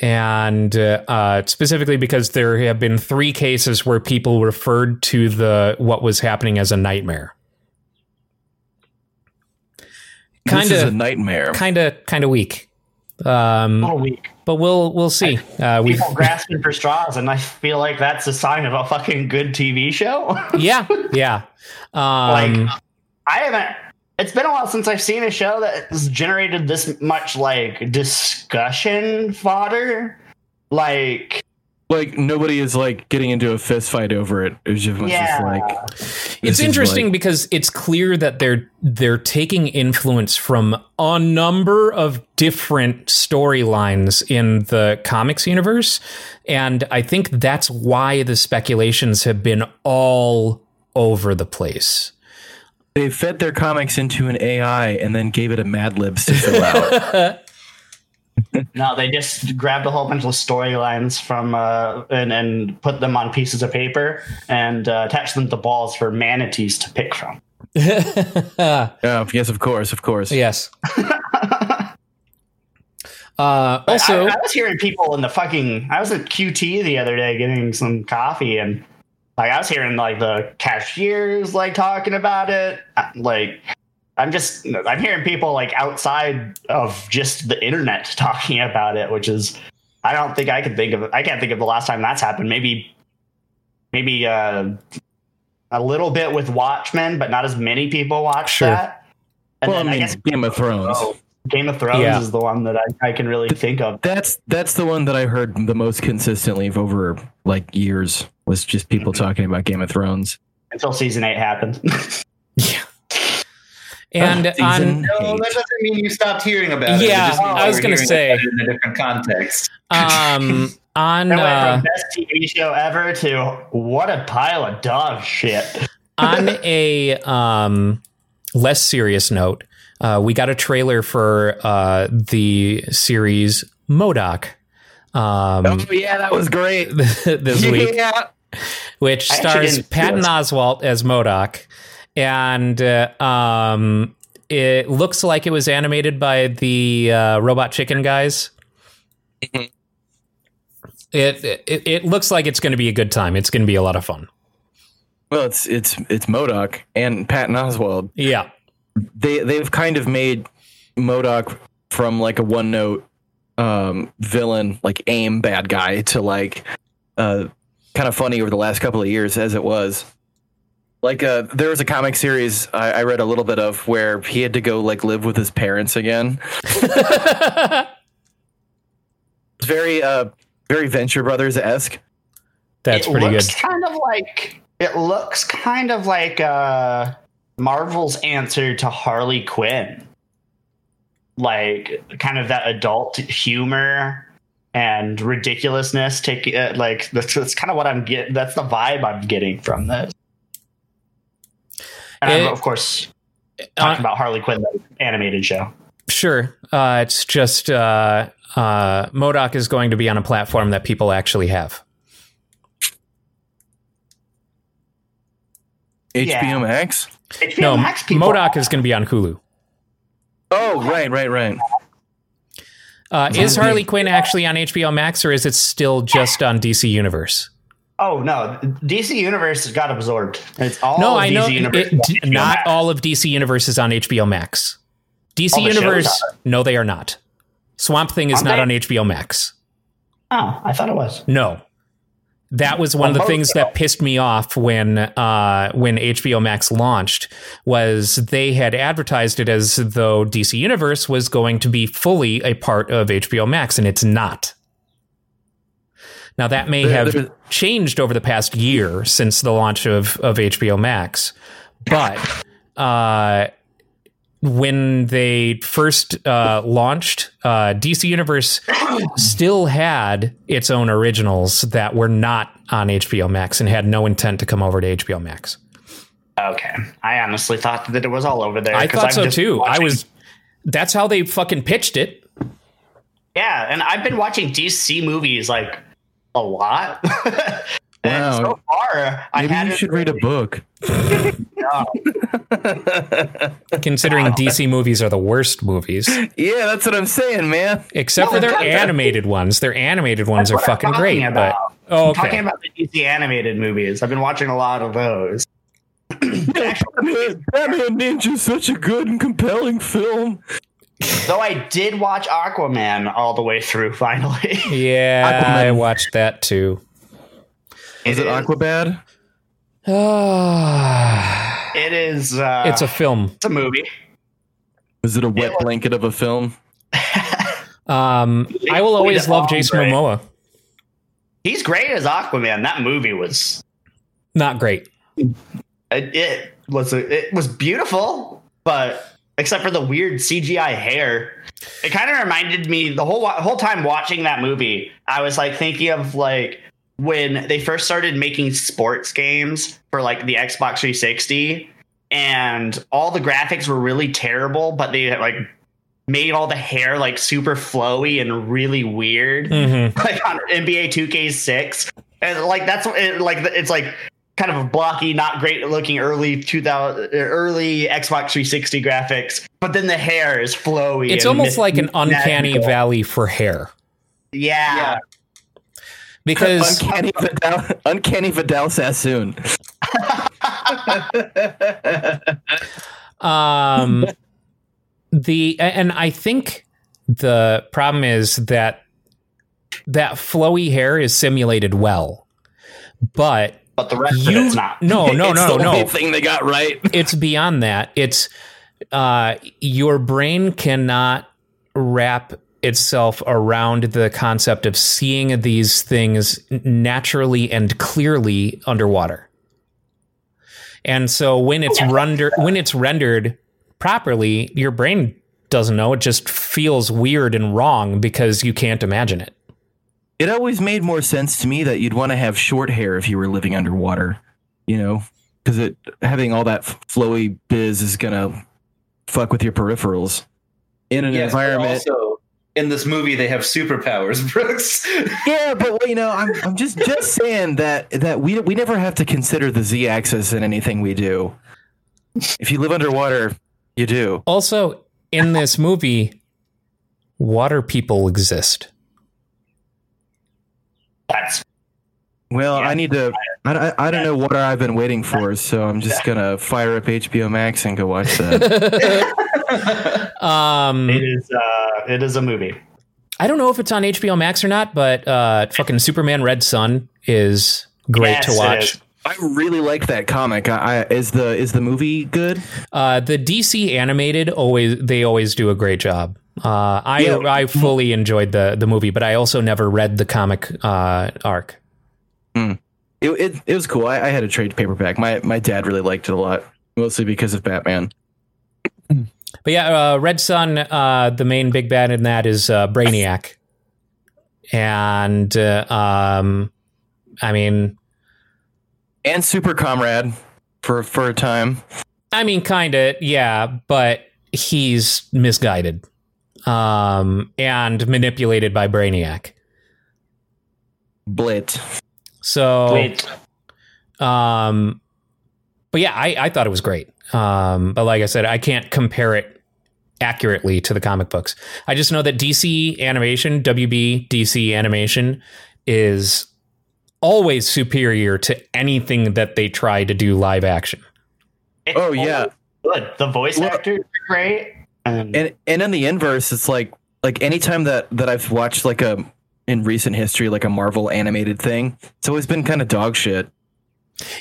And uh, uh, specifically because there have been three cases where people referred to the what was happening as a nightmare. Kind of a nightmare. kind of, kind of weak. A Um, little weak. but we'll we'll see. Uh, we People grasping for straws, and I feel like that's a sign of a fucking good TV show. yeah yeah. Um, like, I haven't. It's been a while since I've seen a show that has generated this much like discussion fodder. Like, like nobody is like getting into a fist fight over it. It was just, Yeah. just like It's interesting like- because it's clear that they're they're taking influence from a number of different storylines in the comics universe, and I think that's why the speculations have been all over the place. They fed their comics into an AI and then gave it a Mad Libs to fill out. no, they just grabbed a whole bunch of storylines from uh, and and put them on pieces of paper and uh, attached them to balls for manatees to pick from. oh, yes, of course, of course. yes. Uh, also, I, I was hearing people in the fucking. I was at QT the other day getting some coffee, and like I was hearing like the cashiers like talking about it. Uh, Like I'm just I'm hearing people like outside of just the internet talking about it, which is I don't think I can think of. I can't think of the last time that's happened. Maybe maybe uh, a little bit with Watchmen, but not as many people watch Sure. that. And well, I then I mean, guess Game of Thrones. oh, Game of Thrones Yeah. is the one that I, I can really think of. That's that's the one that I heard the most consistently over like years was just people talking about Game of Thrones. Until season eight happened. Yeah. And Season on No, eight. that doesn't mean you stopped hearing about it. It Yeah, just I was gonna say. it in a different context. um on I went uh, from best TV show ever to what a pile of dog shit. on a um, less serious note, uh, we got a trailer for uh, the series MODOK um, Oh yeah, that was great. this week, Yeah. which I stars Patton Oswalt as MODOK, and uh, um, it looks like it was animated by the uh, Robot Chicken guys. Mm-hmm. It, it it looks like it's going to be a good time. It's going to be a lot of fun. Well, it's it's it's MODOK and Patton Oswalt. Yeah. They they've kind of made MODOK from like a one note um, villain, like aim bad guy, to like uh, kind of funny over the last couple of years as it was. Like uh, there was a comic series I, I read a little bit of where he had to go like live with his parents again. It's very uh very Venture Brothers esque. That's it pretty looks good. kind of like it looks kind of like uh Marvel's answer to Harley Quinn. Like kind of that adult humor and ridiculousness take uh, like that's, that's kind of what I'm getting that's the vibe I'm getting from this. And It- I'm of course Uh, talking about Harley Quinn the animated show. Sure. Uh, it's just uh, uh, MODOK is going to be on a platform that people actually have. Yeah. HBO Max. HBO No, Max people MODOK is going to be on Hulu. Oh, right, right, right. Uh, is Harley Quinn actually on HBO Max, or is it still just on DC Universe? Oh no, DC Universe has got absorbed. It's all no, of I DC know Universe it, is on d- not Max. all of DC Universe is on HBO Max. DC All Universe, are. no, they are not. Swamp Thing is Aren't not they? on HBO Max. Oh, I thought it was. No. That was one of the things that pissed me off when uh, when HBO Max launched was they had advertised it as though DC Universe was going to be fully a part of HBO Max, and it's not. Now that may have changed over the past year since the launch of of HBO Max, but uh, when they first uh, launched, uh, DC Universe still had its own originals that were not on HBO Max and had no intent to come over to HBO Max. Okay, I honestly thought that it was all over there. I thought I'm so too. I was. That's how they fucking pitched it. yeah, and I've been watching DC movies like a lot. and Wow. so far, I Maybe had you should read a book. Considering DC movies are the worst movies, Yeah, that's what I'm saying, man. except for their that's- animated ones. Their animated ones are fucking great. about. But oh, I'm talking about the DC animated movies. I've been watching a lot of those. Batman, Batman Ninja is such a good and compelling film. Though I did watch Aquaman all the way through finally. Yeah, Aquaman. I watched that too. Is it Aquabad? It is. Uh, it's a film. it's a movie. Is it a wet blanket of a film? Um, I will always love Jason Right. Momoa. He's great as Aquaman. That movie was Not great. it, it was it was beautiful, but except for the weird CGI hair, it kind of reminded me the whole whole time watching that movie. I was like thinking of like when they first started making sports games for like the Xbox 360, and all the graphics were really terrible, but they like made all the hair like super flowy and really weird hmm like on NBA 2K6, and like that's it, like it's like kind of a blocky, not great looking early 2000 early Xbox 360 graphics, but then the hair is flowy. It's almost mi- like an uncanny magical. valley for hair Yeah. Because Uncanny Vidal, Uncanny Vidal Sassoon. um the and I think the problem is that that flowy hair is simulated well, but but the rest of you it's not. no no It's no the no thing they got right. it's beyond that. It's uh, your brain cannot wrap itself around the concept of seeing these things naturally and clearly underwater. And so when it's rendered when it's rendered properly, your brain doesn't know. It just feels weird and wrong because you can't imagine it. It always made more sense to me that you'd want to have short hair if you were living underwater, you know, because it having all that flowy biz is gonna fuck with your peripherals in an Yes, environment. Also, in this movie, they have superpowers, Brooks. Yeah, but well, you know, I'm I'm just just saying that that we we never have to consider the z-axis in anything we do. If you live underwater, you do. Also, in this movie, water people exist. That's Well, Yeah. I need to. I, I, I don't know what I've been waiting for, so I'm just gonna fire up HBO Max and go watch that. Um, it is. Uh, it is a movie. I don't know if it's on HBO Max or not, but uh, fucking Superman Red Sun is great Yes, to watch. I really like that comic. I, I is the is the movie good? Uh, the DC animated always they always do a great job. Uh, I Yeah. I fully enjoyed the the movie, but I also never read the comic uh, arc. It, it it was cool. I, I had a trade paperback. My my dad really liked it a lot, mostly because of Batman. But yeah, uh, Red Sun, uh, the main big bad in that is uh, Brainiac, and uh, um, I mean, And Super Comrade for for a time. I mean, kind of, yeah, but he's misguided um, and manipulated by Brainiac. Blit. So, Wait, um, but yeah, I, I thought it was great. Um, but like I said, I can't compare it accurately to the comic books. I just know that DC animation, WB DC animation, is always superior to anything that they try to do live action. it's Oh, yeah. good. The voice Well- actors are great. And, And and in the inverse, it's like like anytime that that I've watched like a in recent history like a Marvel animated thing, it's always been kind of dog shit.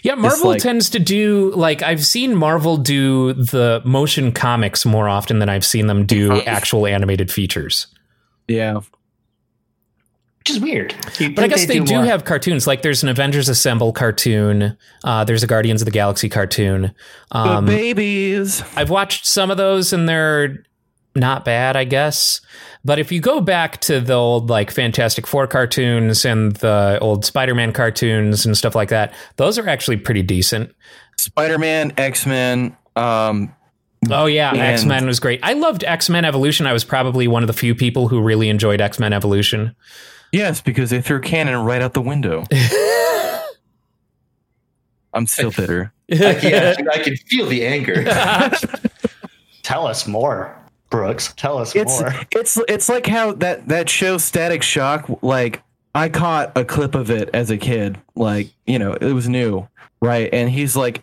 Yeah, Marvel like- tends to do like I've seen Marvel do the motion comics more often than I've seen them do actual animated features. Yeah. which is weird. You'd But I guess they do more. have cartoons. Like there's an Avengers Assemble cartoon. Uh, there's a Guardians of the Galaxy cartoon. Um, babies. I've watched some of those and they're not bad, I guess. But if you go back to the old like Fantastic Four cartoons and the old Spider-Man cartoons and stuff like that, those are actually pretty decent. Spider Man, X Men. Um, Oh yeah, X Men was great. I loved X Men Evolution. I was probably one of the few people who really enjoyed X Men Evolution. yes, because they threw canon right out the window. I'm still bitter. I can, I can feel the anger. Tell us more, Brooks. Tell us It's more. it's it's like how that that show Static Shock. Like I caught a clip of it as a kid. Like you know it was new, right? And he's like.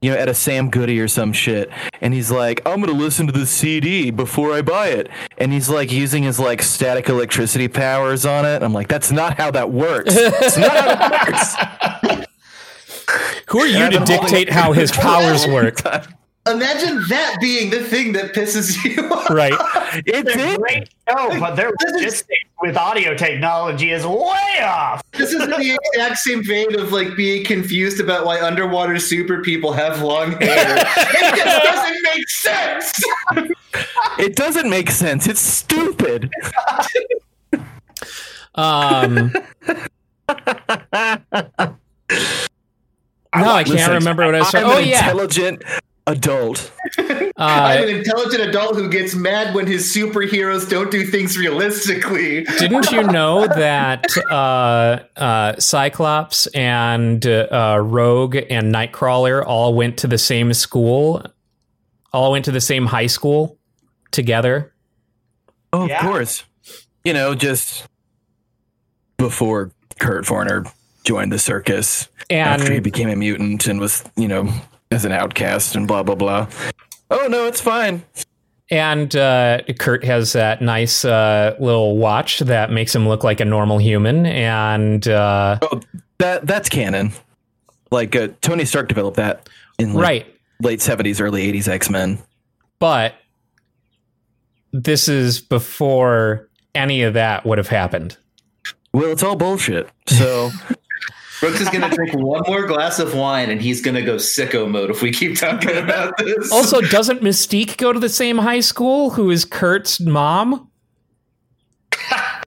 You know, at a Sam Goody or some shit, and he's like, "I'm gonna listen to the CD before I buy it," and he's like using his like static electricity powers on it. I'm like, "That's not how that works. It's not how that works." Who are you to dictate how his powers work? Imagine that being the thing that pisses you off. Right. It's They're it. great show, but their This logistics with audio technology is way off. This is the exact same vein of like being confused about why underwater super people have long hair. it just doesn't make sense. It doesn't make sense. It's stupid. Um, no, I can't Listen, remember what I was I'm saying. Oh an yeah, intelligent adult. I'm uh, an intelligent adult who gets mad when his superheroes don't do things realistically. didn't you know that uh, uh, Cyclops and uh, Rogue and Nightcrawler all went to the same school, all went to the same high school together? Oh, Yeah. of course. You know, just before Kurt Warner joined the circus after he became a mutant and was, you know, as an outcast and blah blah blah. Oh no, it's fine. and uh, Kurt has that nice uh, little watch that makes him look like a normal human, and uh, Oh, that that's canon. Like uh, Tony Stark developed that in like right. late seventies, early eighties X Men. but this is before any of that would have happened. Well, it's all bullshit. So Brooks is going to drink one more glass of wine and he's going to go sicko mode if we keep talking about this. Also, doesn't Mystique go to the same high school? Who is Kurt's mom?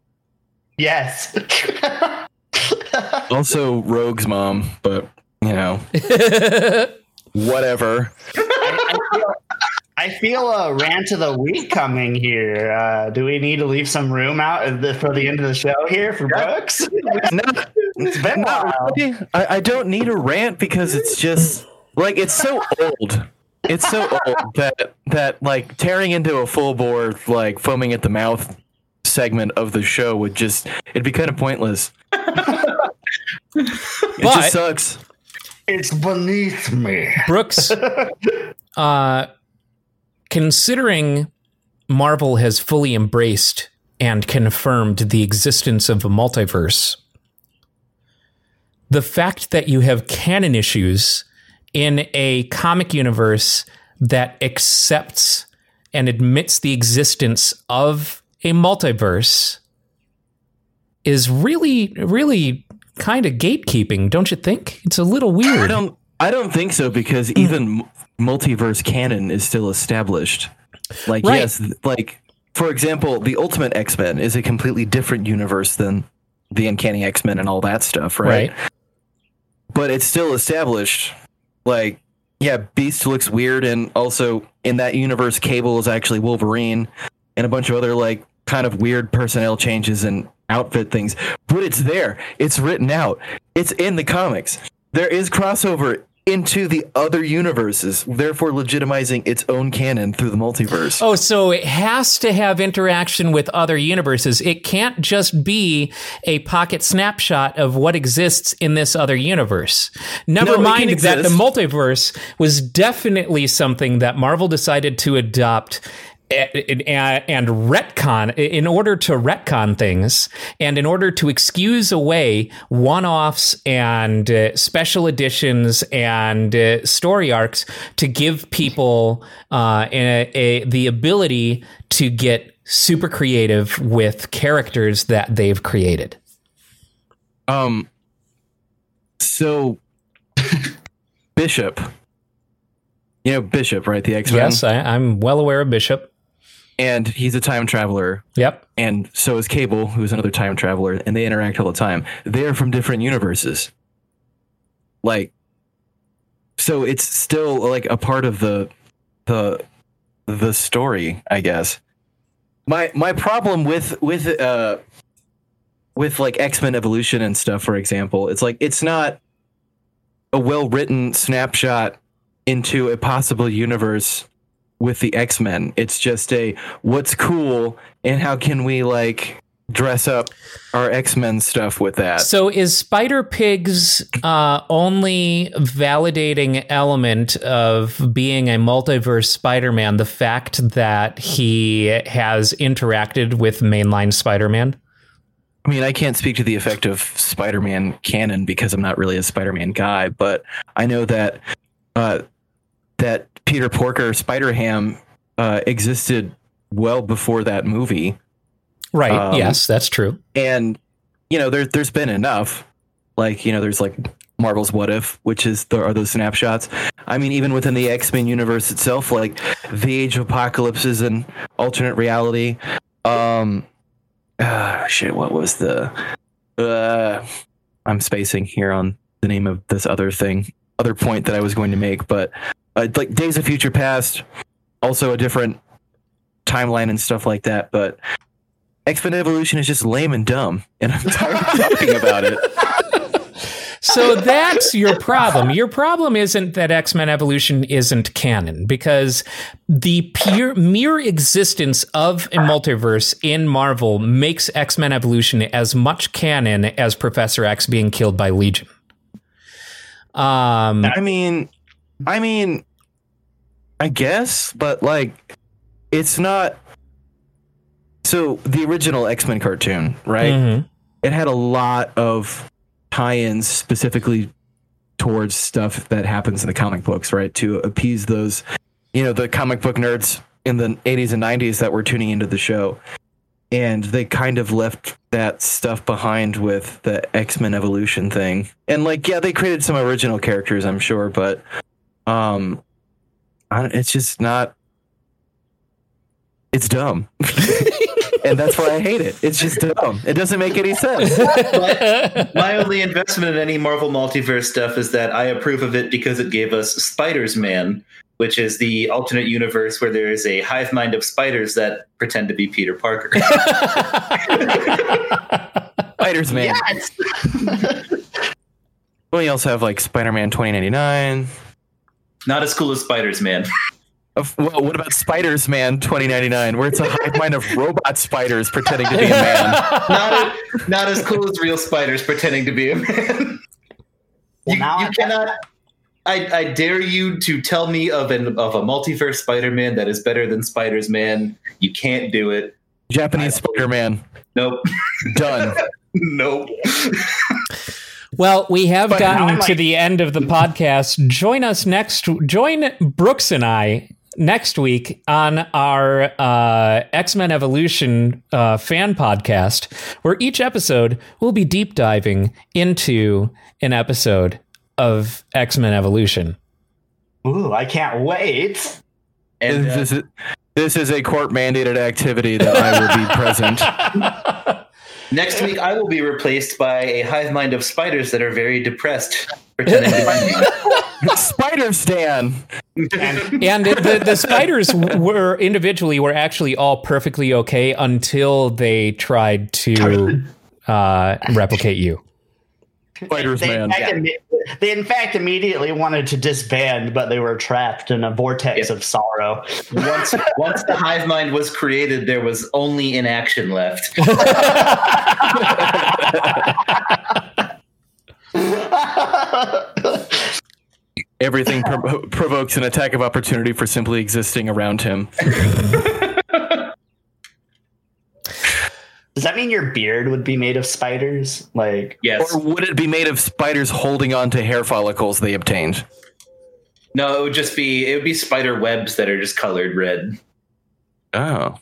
Yes. also Rogue's mom, but you know, whatever. I, I feel, a rant of the week coming here. Uh, do we need to leave some room out at the, for the end of the show here for Brooks? Not, It's been a not while. really. I, I don't need a rant because it's just like it's so old. It's so old that that like tearing into a full bore like foaming at the mouth segment of the show would just it'd be kind of pointless. it But- just sucks. It's beneath me. Brooks, uh, considering Marvel has fully embraced and confirmed the existence of a multiverse, the fact that you have canon issues in a comic universe that accepts and admits the existence of a multiverse is really, really kind of gatekeeping, don't you think? It's a little weird. I don't I don't think so because even hmm. m- multiverse canon is still established. Like Right. yes, like for example, the Ultimate X-Men is a completely different universe than the Uncanny X-Men and all that stuff, right? Right. But it's still established. Like yeah, Beast looks weird and also in that universe Cable is actually Wolverine and a bunch of other like kind of weird personnel changes and outfit things. But it's there. It's written out. It's in the comics. There is crossover into the other universes, therefore legitimizing its own canon through the multiverse. Oh, so it has to have interaction with other universes. It can't just be a pocket snapshot of what exists in this other universe. Never No, mind that the multiverse was definitely something that Marvel decided to adopt and, and retcon in order to retcon things and in order to excuse away one-offs and uh, special editions and uh, story arcs to give people uh, a, a, the ability to get super creative with characters that they've created Um so Bishop. You know Bishop, right? The X-Men. yes I, i'm well aware of bishop And he's a time traveler. yep and so is Cable, who's another time traveler, and they interact all the time. They're from different universes. Like so it's still like a part of the the the story, I guess. My my problem with with uh with like X-Men Evolution and stuff, for example, it's like it's not a well-written snapshot into a possible universe with the X-Men. It's just a what's cool and how can we like dress up our X-Men stuff with that. So is Spider Pig's uh, only validating element of being a multiverse Spider Man the fact that he has interacted with mainline Spider Man? I mean, I can't speak to the effect of Spider-Man canon because I'm not really a Spider-Man guy, but I know that uh, that Peter Porker Spider-Ham uh, existed well before that movie, Right. Um, yes, that's true. and you know, there there's been enough. Like you know, there's like Marvel's What If, which is there are those snapshots. I mean, even within the X Men universe itself, like the Age of Apocalypse is an alternate reality. Um, ah, shit, what was the? Uh, I'm spacing here on the name of this other thing, other point that I was going to make, but uh, like Days of Future Past, also a different timeline and stuff like that, but. X Men Evolution is just lame and dumb, and I'm tired of talking about it. So that's your problem. Your problem isn't that X Men Evolution isn't canon, because the pure mere existence of a multiverse in Marvel makes X Men Evolution as much canon as Professor X being killed by Legion. Um, I mean, I mean, I guess, but like, it's not. So the original X Men cartoon, right? mhm. It had a lot of tie-ins specifically towards stuff that happens in the comic books, right? To appease those you know, the comic book nerds in the 80s and 90s that were tuning into the show. And they kind of left that stuff behind with the X Men Evolution thing. And like, yeah, they created some original characters, I'm sure, but um, I don't- it's just not. It's dumb, and that's why I hate it. It's just dumb. It doesn't make any sense. My only investment in any Marvel multiverse stuff is that I approve of it because it gave us Spiders Man, which is the alternate universe where there is a hive mind of spiders that pretend to be Peter Parker. Spiders Man. Yes. We also have like Spider Man 2099. Not as cool as Spiders Man. Well, what about Spiders Man 2099, where it's a hive mind of robot spiders pretending to be a man? Not as, not as cool as real spiders pretending to be a man. Well, you, you cannot. I, I dare you to tell me of an of a multiverse Spider-Man that is better than Spiders Man. You can't do it. Japanese Spider Man. Nope. Done. nope. Well, we have But gotten to like- the end of the podcast. Join us next. Join Brooks and I next week on our uh, X Men Evolution uh, fan podcast, where each episode will be deep diving into an episode of X Men Evolution. Ooh, I can't wait. And uh, this, is, this is a court mandated activity that I will be present. next week, I will be replaced by a hive mind of spiders that are very depressed, pretending to Spiders Dan. And the, the spiders were individually were actually all perfectly okay until they tried to uh, replicate you. Spiders They in, Man. fact, imme- they in fact immediately wanted to disband, but they were trapped in a vortex Yeah. of sorrow. once once the hive mind was created, there was only inaction left. Everything provo- provokes an attack of opportunity for simply existing around him. Does that mean your beard would be made of spiders? Like, Yes. Or would it be made of spiders holding on to hair follicles they obtained? No, it would just be it would be spider webs that are just colored red. Oh.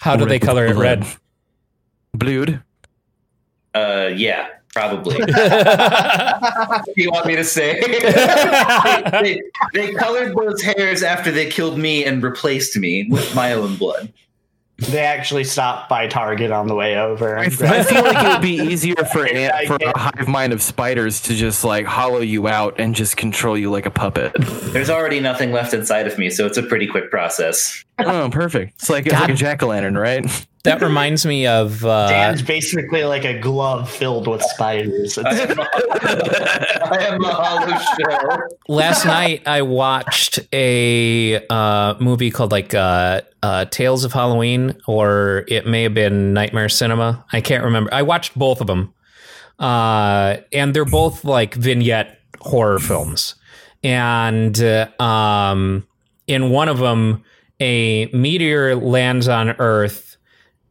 How do they Red with color it red? Blued? Uh, yeah, probably. do you want me to say? they, they colored those hairs after they killed me and replaced me with my own blood. They actually stopped by Target on the way over. I, I feel like it would be easier for Yeah, ant, for a hive mind of spiders to just like hollow you out and just control you like a puppet. There's already nothing left inside of me, so it's a pretty quick process. oh, perfect. It's like it's like a jack o' lantern, right? That reminds me of uh, Dan's basically like a glove filled with spiders. I It's- am, a hollow shell. last night. I watched a uh, movie called like uh, uh, Tales of Halloween, or it may have been Nightmare Cinema. I can't remember. I watched both of them, uh, and they're both like vignette horror films. And uh, um, in one of them, a meteor lands on Earth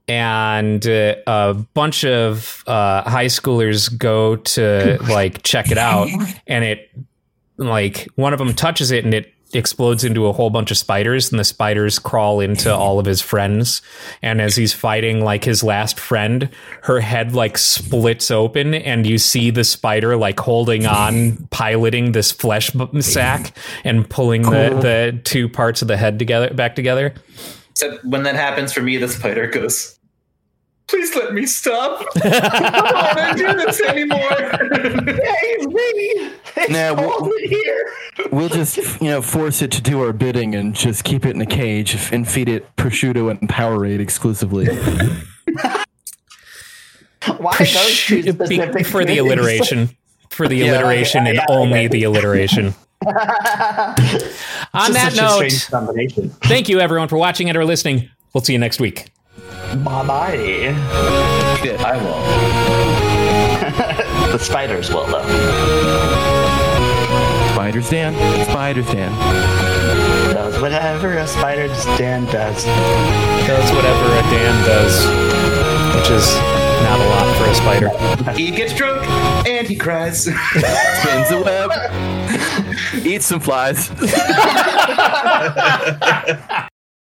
and uh, a bunch of uh, high schoolers go to like check it out and it like one of them touches it and it explodes into a whole bunch of spiders and the spiders crawl into all of his friends. And as he's fighting like his last friend her head like splits open and you see the spider like holding on piloting this flesh sack and pulling the, the two parts of the head together back together. Except when that happens for me, the spider goes, Please let me stop. I don't want to do this anymore. hey, me! It's Nah, we'll- here. We'll just you know force it to do our bidding and just keep it in a cage and feed it prosciutto and Powerade exclusively. Why those two Be- specific for the alliteration for the Yeah, alliteration and yeah, only okay. the alliteration on It's that just such a note thank you everyone for watching and or listening we'll see you next week Bye bye. I won't. The spiders will though. Spiders Dan. Spiders Dan. Does whatever a spider Dan does. does whatever a Dan does, which is not a lot for a spider. He gets drunk and he cries. Spins a web. Eats some flies.